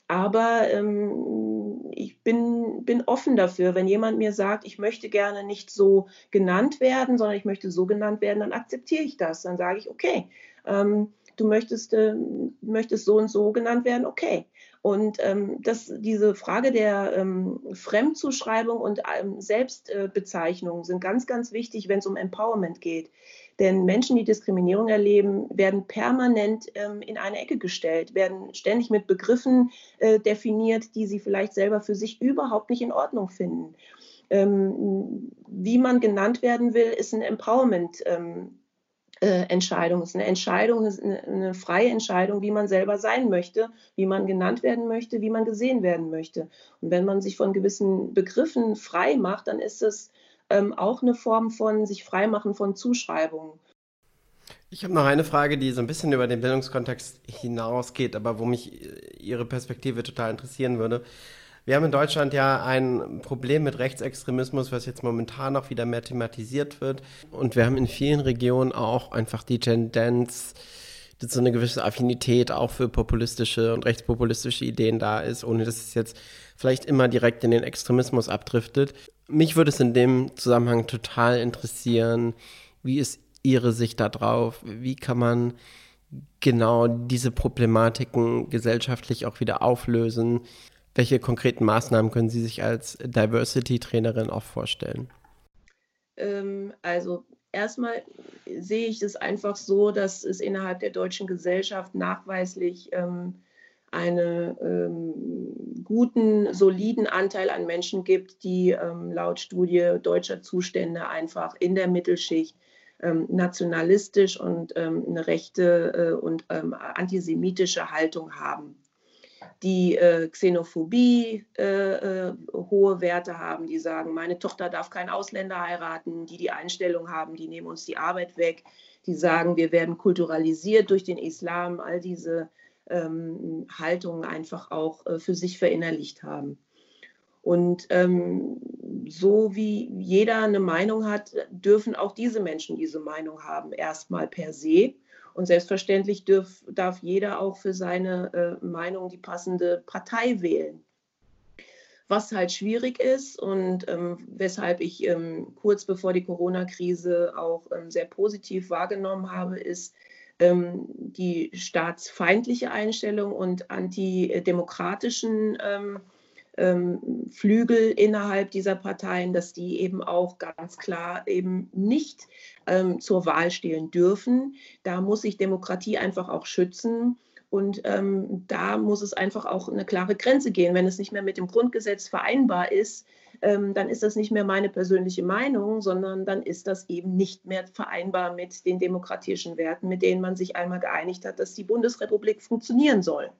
Aber ähm, ich bin, bin offen dafür. Wenn jemand mir sagt, ich möchte gerne nicht so genannt werden, sondern ich möchte so genannt werden, dann akzeptiere ich das. Dann sage ich, okay, ähm, du möchtest, äh, möchtest so und so genannt werden, okay. Und ähm, das, diese Frage der ähm, Fremdzuschreibung und ähm, Selbstbezeichnung sind ganz, ganz wichtig, wenn es um Empowerment geht. Denn Menschen, die Diskriminierung erleben, werden permanent ähm, in eine Ecke gestellt, werden ständig mit Begriffen äh, definiert, die sie vielleicht selber für sich überhaupt nicht in Ordnung finden. Ähm, wie man genannt werden will, ist ein Empowerment. Ähm, äh, Entscheidung. Es ist eine Entscheidung, es ist eine, eine, freie Entscheidung, wie man selber sein möchte, wie man genannt werden möchte, wie man gesehen werden möchte. Und wenn man sich von gewissen Begriffen frei macht, dann ist es ähm, auch eine Form von sich freimachen von Zuschreibungen. Ich habe noch eine Frage, die so ein bisschen über den Bildungskontext hinausgeht, aber wo mich äh, Ihre Perspektive total interessieren würde. Wir haben in Deutschland ja ein Problem mit Rechtsextremismus, was jetzt momentan auch wieder mehr thematisiert wird. Und wir haben in vielen Regionen auch einfach die Tendenz, dass so eine gewisse Affinität auch für populistische und rechtspopulistische Ideen da ist, ohne dass es jetzt vielleicht immer direkt in den Extremismus abdriftet. Mich würde es in dem Zusammenhang total interessieren, wie ist Ihre Sicht darauf? Wie kann man genau diese Problematiken gesellschaftlich auch wieder auflösen? Welche konkreten Maßnahmen können Sie sich als Diversity-Trainerin auch vorstellen? Ähm, also erstmal sehe ich es einfach so, dass es innerhalb der deutschen Gesellschaft nachweislich ähm, einen ähm, guten, soliden Anteil an Menschen gibt, die ähm, laut Studie deutscher Zustände einfach in der Mittelschicht ähm, nationalistisch und ähm, eine rechte äh, und ähm, antisemitische Haltung haben die äh, Xenophobie äh, äh, hohe Werte haben, die sagen, meine Tochter darf keinen Ausländer heiraten, die die Einstellung haben, die nehmen uns die Arbeit weg, die sagen, wir werden kulturalisiert durch den Islam, all diese ähm, Haltungen einfach auch äh, für sich verinnerlicht haben. Und ähm, so wie jeder eine Meinung hat, dürfen auch diese Menschen diese Meinung haben, erstmal per se. Und selbstverständlich dürf, darf jeder auch für seine äh, Meinung die passende Partei wählen. Was halt schwierig ist und ähm, weshalb ich ähm, kurz bevor die Corona-Krise auch ähm, sehr positiv wahrgenommen habe, ist ähm, die staatsfeindliche Einstellung und antidemokratischen ähm, Flügel innerhalb dieser Parteien, dass die eben auch ganz klar eben nicht ähm, zur Wahl stehen dürfen. Da muss sich Demokratie einfach auch schützen. Und ähm, da muss es einfach auch eine klare Grenze gehen. Wenn es nicht mehr mit dem Grundgesetz vereinbar ist, ähm, dann ist das nicht mehr meine persönliche Meinung, sondern dann ist das eben nicht mehr vereinbar mit den demokratischen Werten, mit denen man sich einmal geeinigt hat, dass die Bundesrepublik funktionieren soll.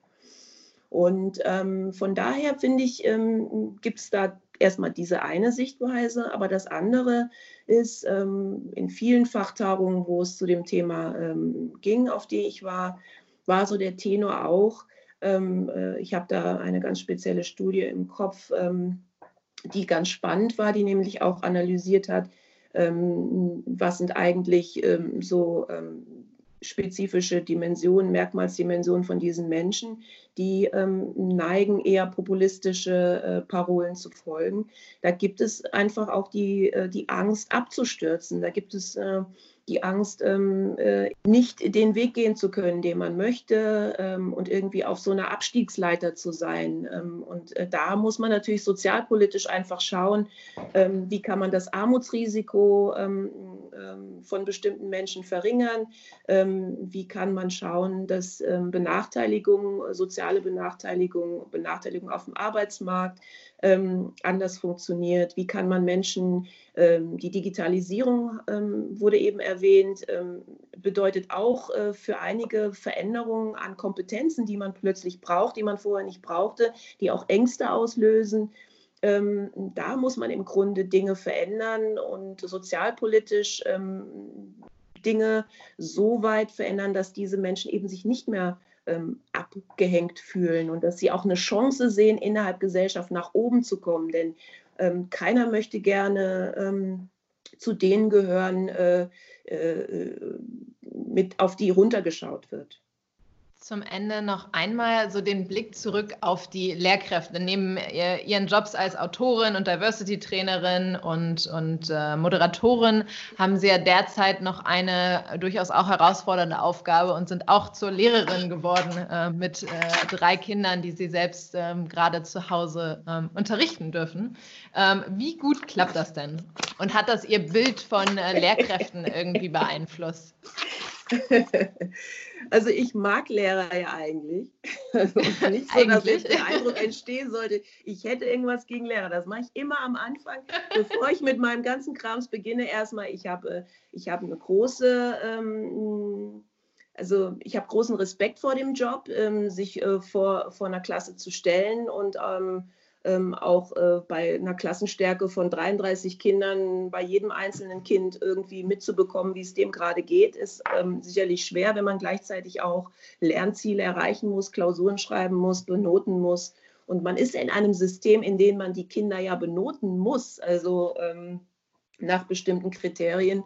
Und ähm, von daher finde ich, ähm, gibt es da erstmal diese eine Sichtweise, aber das andere ist ähm, in vielen Fachtagungen, wo es zu dem Thema ähm, ging, auf die ich war, war so der Tenor auch. Ähm, äh, ich habe da eine ganz spezielle Studie im Kopf, ähm, die ganz spannend war, die nämlich auch analysiert hat, was sind eigentlich so spezifische Dimensionen, Merkmalsdimensionen von diesen Menschen, die ähm, neigen, eher populistische äh, Parolen zu folgen. Da gibt es einfach auch die, äh, die Angst abzustürzen. Da gibt es äh, die Angst, ähm, äh, nicht den Weg gehen zu können, den man möchte ähm, und irgendwie auf so einer Abstiegsleiter zu sein. Ähm, und äh, da muss man natürlich sozialpolitisch einfach schauen, ähm, wie kann man das Armutsrisiko ähm, von bestimmten Menschen verringern, wie kann man schauen, dass Benachteiligung, soziale Benachteiligung, Benachteiligung auf dem Arbeitsmarkt, ähm, anders funktioniert? Wie kann man Menschen, ähm, die Digitalisierung ähm, wurde eben erwähnt, ähm, bedeutet auch äh, für einige Veränderungen an Kompetenzen, die man plötzlich braucht, die man vorher nicht brauchte, die auch Ängste auslösen. Ähm, da muss man im Grunde Dinge verändern und sozialpolitisch ähm, Dinge so weit verändern, dass diese Menschen eben sich nicht mehr ähm, abgehängt fühlen und dass sie auch eine Chance sehen, innerhalb Gesellschaft nach oben zu kommen. Denn ähm, keiner möchte gerne ähm, zu denen gehören, äh, äh, mit, auf die runtergeschaut wird zum Ende noch einmal so den Blick zurück auf die Lehrkräfte. Neben Ihren Jobs als Autorin und Diversity-Trainerin und, und äh, Moderatorin haben Sie ja derzeit noch eine durchaus auch herausfordernde Aufgabe und sind auch zur Lehrerin geworden äh, mit äh, drei Kindern, die Sie selbst ähm, gerade zu Hause ähm, unterrichten dürfen. Ähm, wie gut klappt das denn? Und hat das Ihr Bild von äh, Lehrkräften irgendwie beeinflusst? [LAUGHS] Also ich mag Lehrer ja eigentlich. [LAUGHS] Also nicht so, dass jetzt der Eindruck entstehen sollte, ich hätte irgendwas gegen Lehrer. Das mache ich immer am Anfang, bevor ich mit meinem ganzen Krams beginne. Erstmal, ich habe ich hab eine große, ähm, also ich habe großen Respekt vor dem Job, ähm, sich äh, vor, vor einer Klasse zu stellen und ähm, ähm, auch äh, bei einer Klassenstärke von 33 Kindern bei jedem einzelnen Kind irgendwie mitzubekommen, wie es dem gerade geht, ist ähm, sicherlich schwer, wenn man gleichzeitig auch Lernziele erreichen muss, Klausuren schreiben muss, benoten muss. Und man ist in einem System, in dem man die Kinder ja benoten muss, also ähm, nach bestimmten Kriterien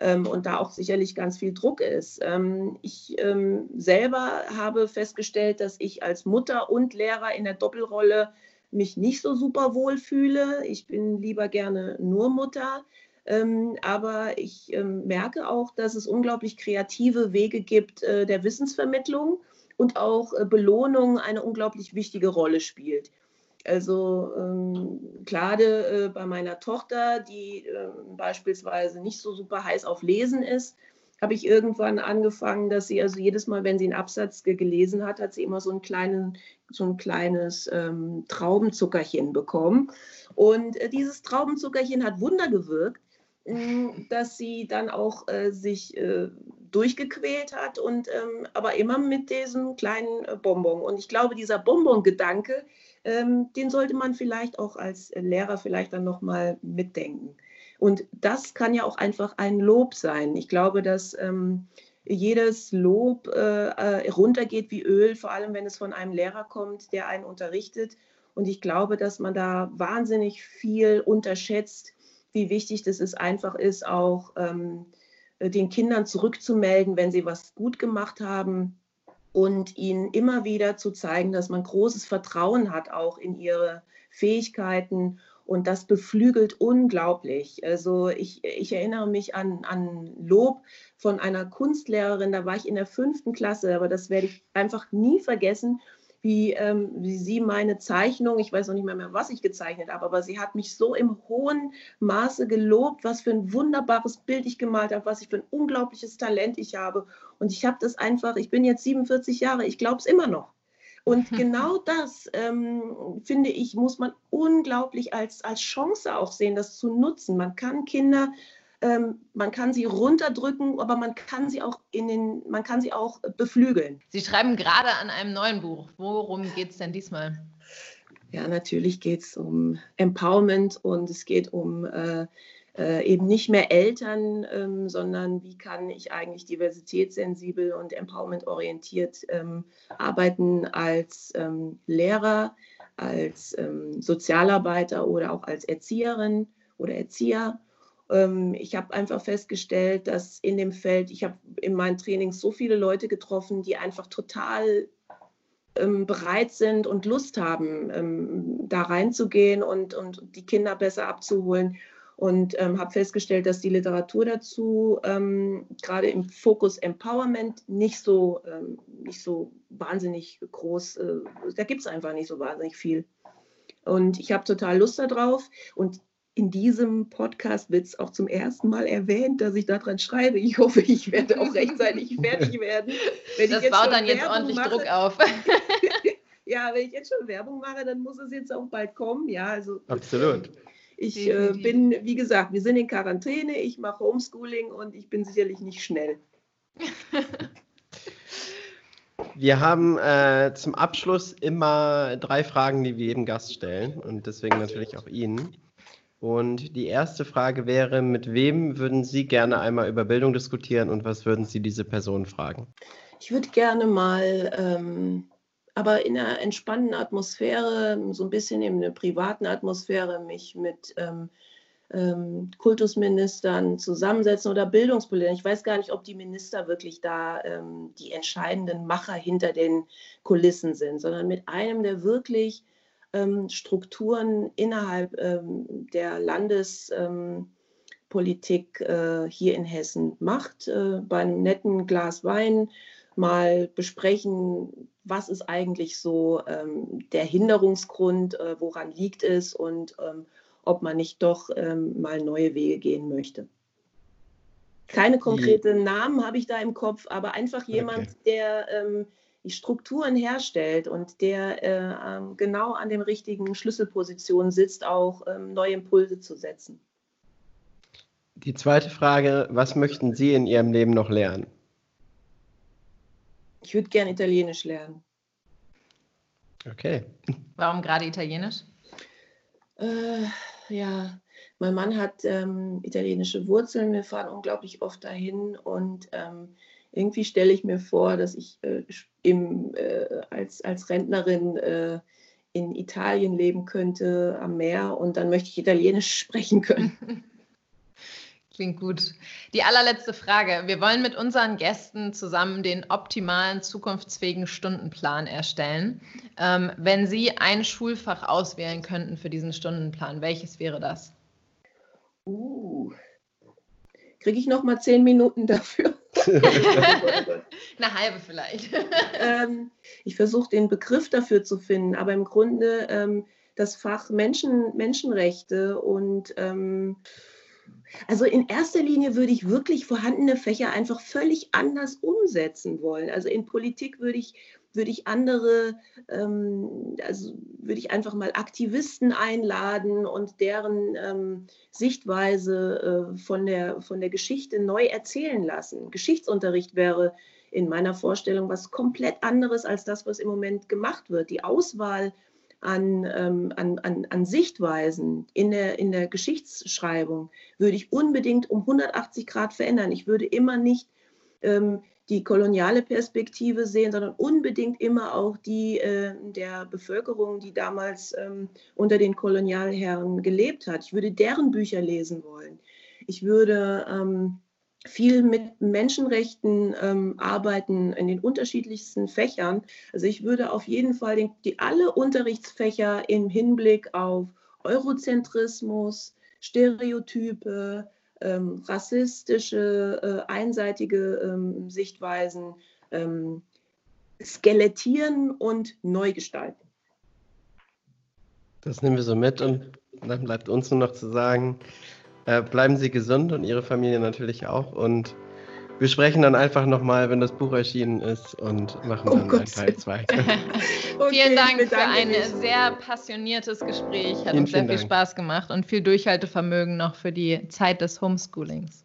ähm, und da auch sicherlich ganz viel Druck ist. Ähm, ich ähm, selber habe festgestellt, dass ich als Mutter und Lehrer in der Doppelrolle mich nicht so super wohl fühle. Ich bin lieber gerne nur Mutter. Ähm, aber ich ähm, merke auch, dass es unglaublich kreative Wege gibt äh, der Wissensvermittlung und auch äh, Belohnung eine unglaublich wichtige Rolle spielt. Also ähm, gerade äh, bei meiner Tochter, die ähm, beispielsweise nicht so super heiß auf Lesen ist, habe ich irgendwann angefangen, dass sie also jedes Mal, wenn sie einen Absatz gelesen hat, hat sie immer so, einen kleinen, so ein kleines ähm, Traubenzuckerchen bekommen. Und äh, dieses Traubenzuckerchen hat Wunder gewirkt, äh, dass sie dann auch äh, sich äh, durchgequält hat und ähm, aber immer mit diesem kleinen äh, Bonbon. Und ich glaube, dieser Bonbon-Gedanke, ähm, den sollte man vielleicht auch als Lehrer vielleicht dann nochmal mitdenken. Und das kann ja auch einfach ein Lob sein. Ich glaube, dass ähm, jedes Lob äh, äh, runtergeht wie Öl, vor allem wenn es von einem Lehrer kommt, der einen unterrichtet. Und ich glaube, dass man da wahnsinnig viel unterschätzt, wie wichtig das ist, einfach ist, auch ähm, den Kindern zurückzumelden, wenn sie was gut gemacht haben und ihnen immer wieder zu zeigen, dass man großes Vertrauen hat, auch in ihre Fähigkeiten und das beflügelt unglaublich. Also ich, ich erinnere mich an, an Lob von einer Kunstlehrerin, da war ich in der fünften Klasse, aber das werde ich einfach nie vergessen, wie, ähm, wie sie meine Zeichnung, ich weiß noch nicht mehr, mehr, was ich gezeichnet habe, aber sie hat mich so im hohen Maße gelobt, was für ein wunderbares Bild ich gemalt habe, was ich für ein unglaubliches Talent ich habe. Und ich habe das einfach, ich bin jetzt 47 Jahre, ich glaube es immer noch. Und [LAUGHS] genau das, ähm, finde ich, muss man unglaublich als, als Chance auch sehen, das zu nutzen. Man kann Kinder, ähm, man kann sie runterdrücken, aber man kann sie auch in den, man kann sie auch beflügeln. Sie schreiben gerade an einem neuen Buch. Worum geht es denn diesmal? Ja, natürlich geht es um Empowerment und es geht um äh, äh, eben nicht mehr Eltern, ähm, sondern wie kann ich eigentlich diversitätssensibel und empowerment-orientiert ähm, arbeiten als ähm, Lehrer, als ähm, Sozialarbeiter oder auch als Erzieherin oder Erzieher. Ähm, ich habe einfach festgestellt, dass in dem Feld, ich habe in meinen Trainings so viele Leute getroffen, die einfach total ähm, bereit sind und Lust haben, da reinzugehen und, und die Kinder besser abzuholen. Und ähm, habe festgestellt, dass die Literatur dazu ähm, gerade im Fokus Empowerment nicht so, ähm, nicht so wahnsinnig groß, äh, da gibt es einfach nicht so wahnsinnig viel. Und ich habe total Lust darauf. Und in diesem Podcast wird es auch zum ersten Mal erwähnt, dass ich daran schreibe. Ich hoffe, ich werde auch rechtzeitig [LAUGHS] fertig werden. das baut dann jetzt Werbung ordentlich mache, Druck auf. [LAUGHS] ja, wenn ich jetzt schon Werbung mache, dann muss es jetzt auch bald kommen. Ja, also absolut. Ich äh, bin, wie gesagt, wir sind in Quarantäne, ich mache Homeschooling und ich bin sicherlich nicht schnell. [LAUGHS] Wir haben äh, zum Abschluss immer drei Fragen, die wir jedem Gast stellen und deswegen natürlich auch Ihnen. Und die erste Frage wäre, mit wem würden Sie gerne einmal über Bildung diskutieren und was würden Sie diese Person fragen? Ich würde gerne mal, ähm, aber in einer entspannten Atmosphäre, so ein bisschen in einer privaten Atmosphäre, mich mit ähm, ähm, Kultusministern zusammensetzen oder Bildungspolitikern. Ich weiß gar nicht, ob die Minister wirklich da ähm, die entscheidenden Macher hinter den Kulissen sind, sondern mit einem, der wirklich ähm, Strukturen innerhalb ähm, der Landespolitik äh, hier in Hessen macht. Äh, bei netten Glas Wein mal besprechen, was ist eigentlich so ähm, der Hinderungsgrund, äh, woran liegt es und ähm, ob man nicht doch ähm, mal neue Wege gehen möchte. Keine konkreten Namen habe ich da im Kopf, aber einfach jemand, okay. der ähm, die Strukturen herstellt und der äh, genau an den richtigen Schlüsselpositionen sitzt, auch ähm, neue Impulse zu setzen. Die zweite Frage, was möchten Sie in Ihrem Leben noch lernen? Ich würde gerne Italienisch lernen. Okay. Warum gerade Italienisch? Äh, ja, mein Mann hat ähm, italienische Wurzeln. Wir fahren unglaublich oft dahin und ähm, irgendwie stelle ich mir vor, dass ich äh, im, äh, als, als Rentnerin äh, in Italien leben könnte, am Meer und dann möchte ich Italienisch [LAUGHS] sprechen können. [LAUGHS] Klingt gut. Die allerletzte Frage. Wir wollen mit unseren Gästen zusammen den optimalen, zukunftsfähigen Stundenplan erstellen. Ähm, wenn Sie ein Schulfach auswählen könnten für diesen Stundenplan, welches wäre das? Uh, Kriege ich noch mal zehn Minuten dafür? [LAUGHS] Eine halbe vielleicht. [LAUGHS] ähm, ich versuche den Begriff dafür zu finden, aber im Grunde ähm, das Fach Menschen, Menschenrechte und ähm, also in erster Linie würde ich wirklich vorhandene Fächer einfach völlig anders umsetzen wollen. Also in Politik würde ich würde ich andere, ähm, also würde ich einfach mal Aktivisten einladen und deren ähm, Sichtweise äh, von, der, von der Geschichte neu erzählen lassen. Geschichtsunterricht wäre in meiner Vorstellung was komplett anderes als das, was im Moment gemacht wird. Die Auswahl an, ähm, an, an, an Sichtweisen in der, in der Geschichtsschreibung würde ich unbedingt um 180 Grad verändern. Ich würde immer nicht ähm, die koloniale Perspektive sehen, sondern unbedingt immer auch die äh, der Bevölkerung, die damals ähm, unter den Kolonialherren gelebt hat. Ich würde deren Bücher lesen wollen. Ich würde ähm, viel mit Menschenrechten ähm, arbeiten in den unterschiedlichsten Fächern. Also ich würde auf jeden Fall den, die, alle Unterrichtsfächer im Hinblick auf Eurozentrismus, Stereotype, ähm, rassistische, äh, einseitige ähm, Sichtweisen ähm, skelettieren und neu gestalten. Das nehmen wir so mit und dann bleibt uns nur noch zu sagen, äh, bleiben Sie gesund und Ihre Familie natürlich auch und wir sprechen dann einfach nochmal, wenn das Buch erschienen ist und machen oh dann Gott. Teil 2. [LAUGHS] vielen Dank für ein sehr passioniertes Gespräch. Hat vielen, uns sehr viel Dank. Spaß gemacht und viel Durchhaltevermögen noch für die Zeit des Homeschoolings.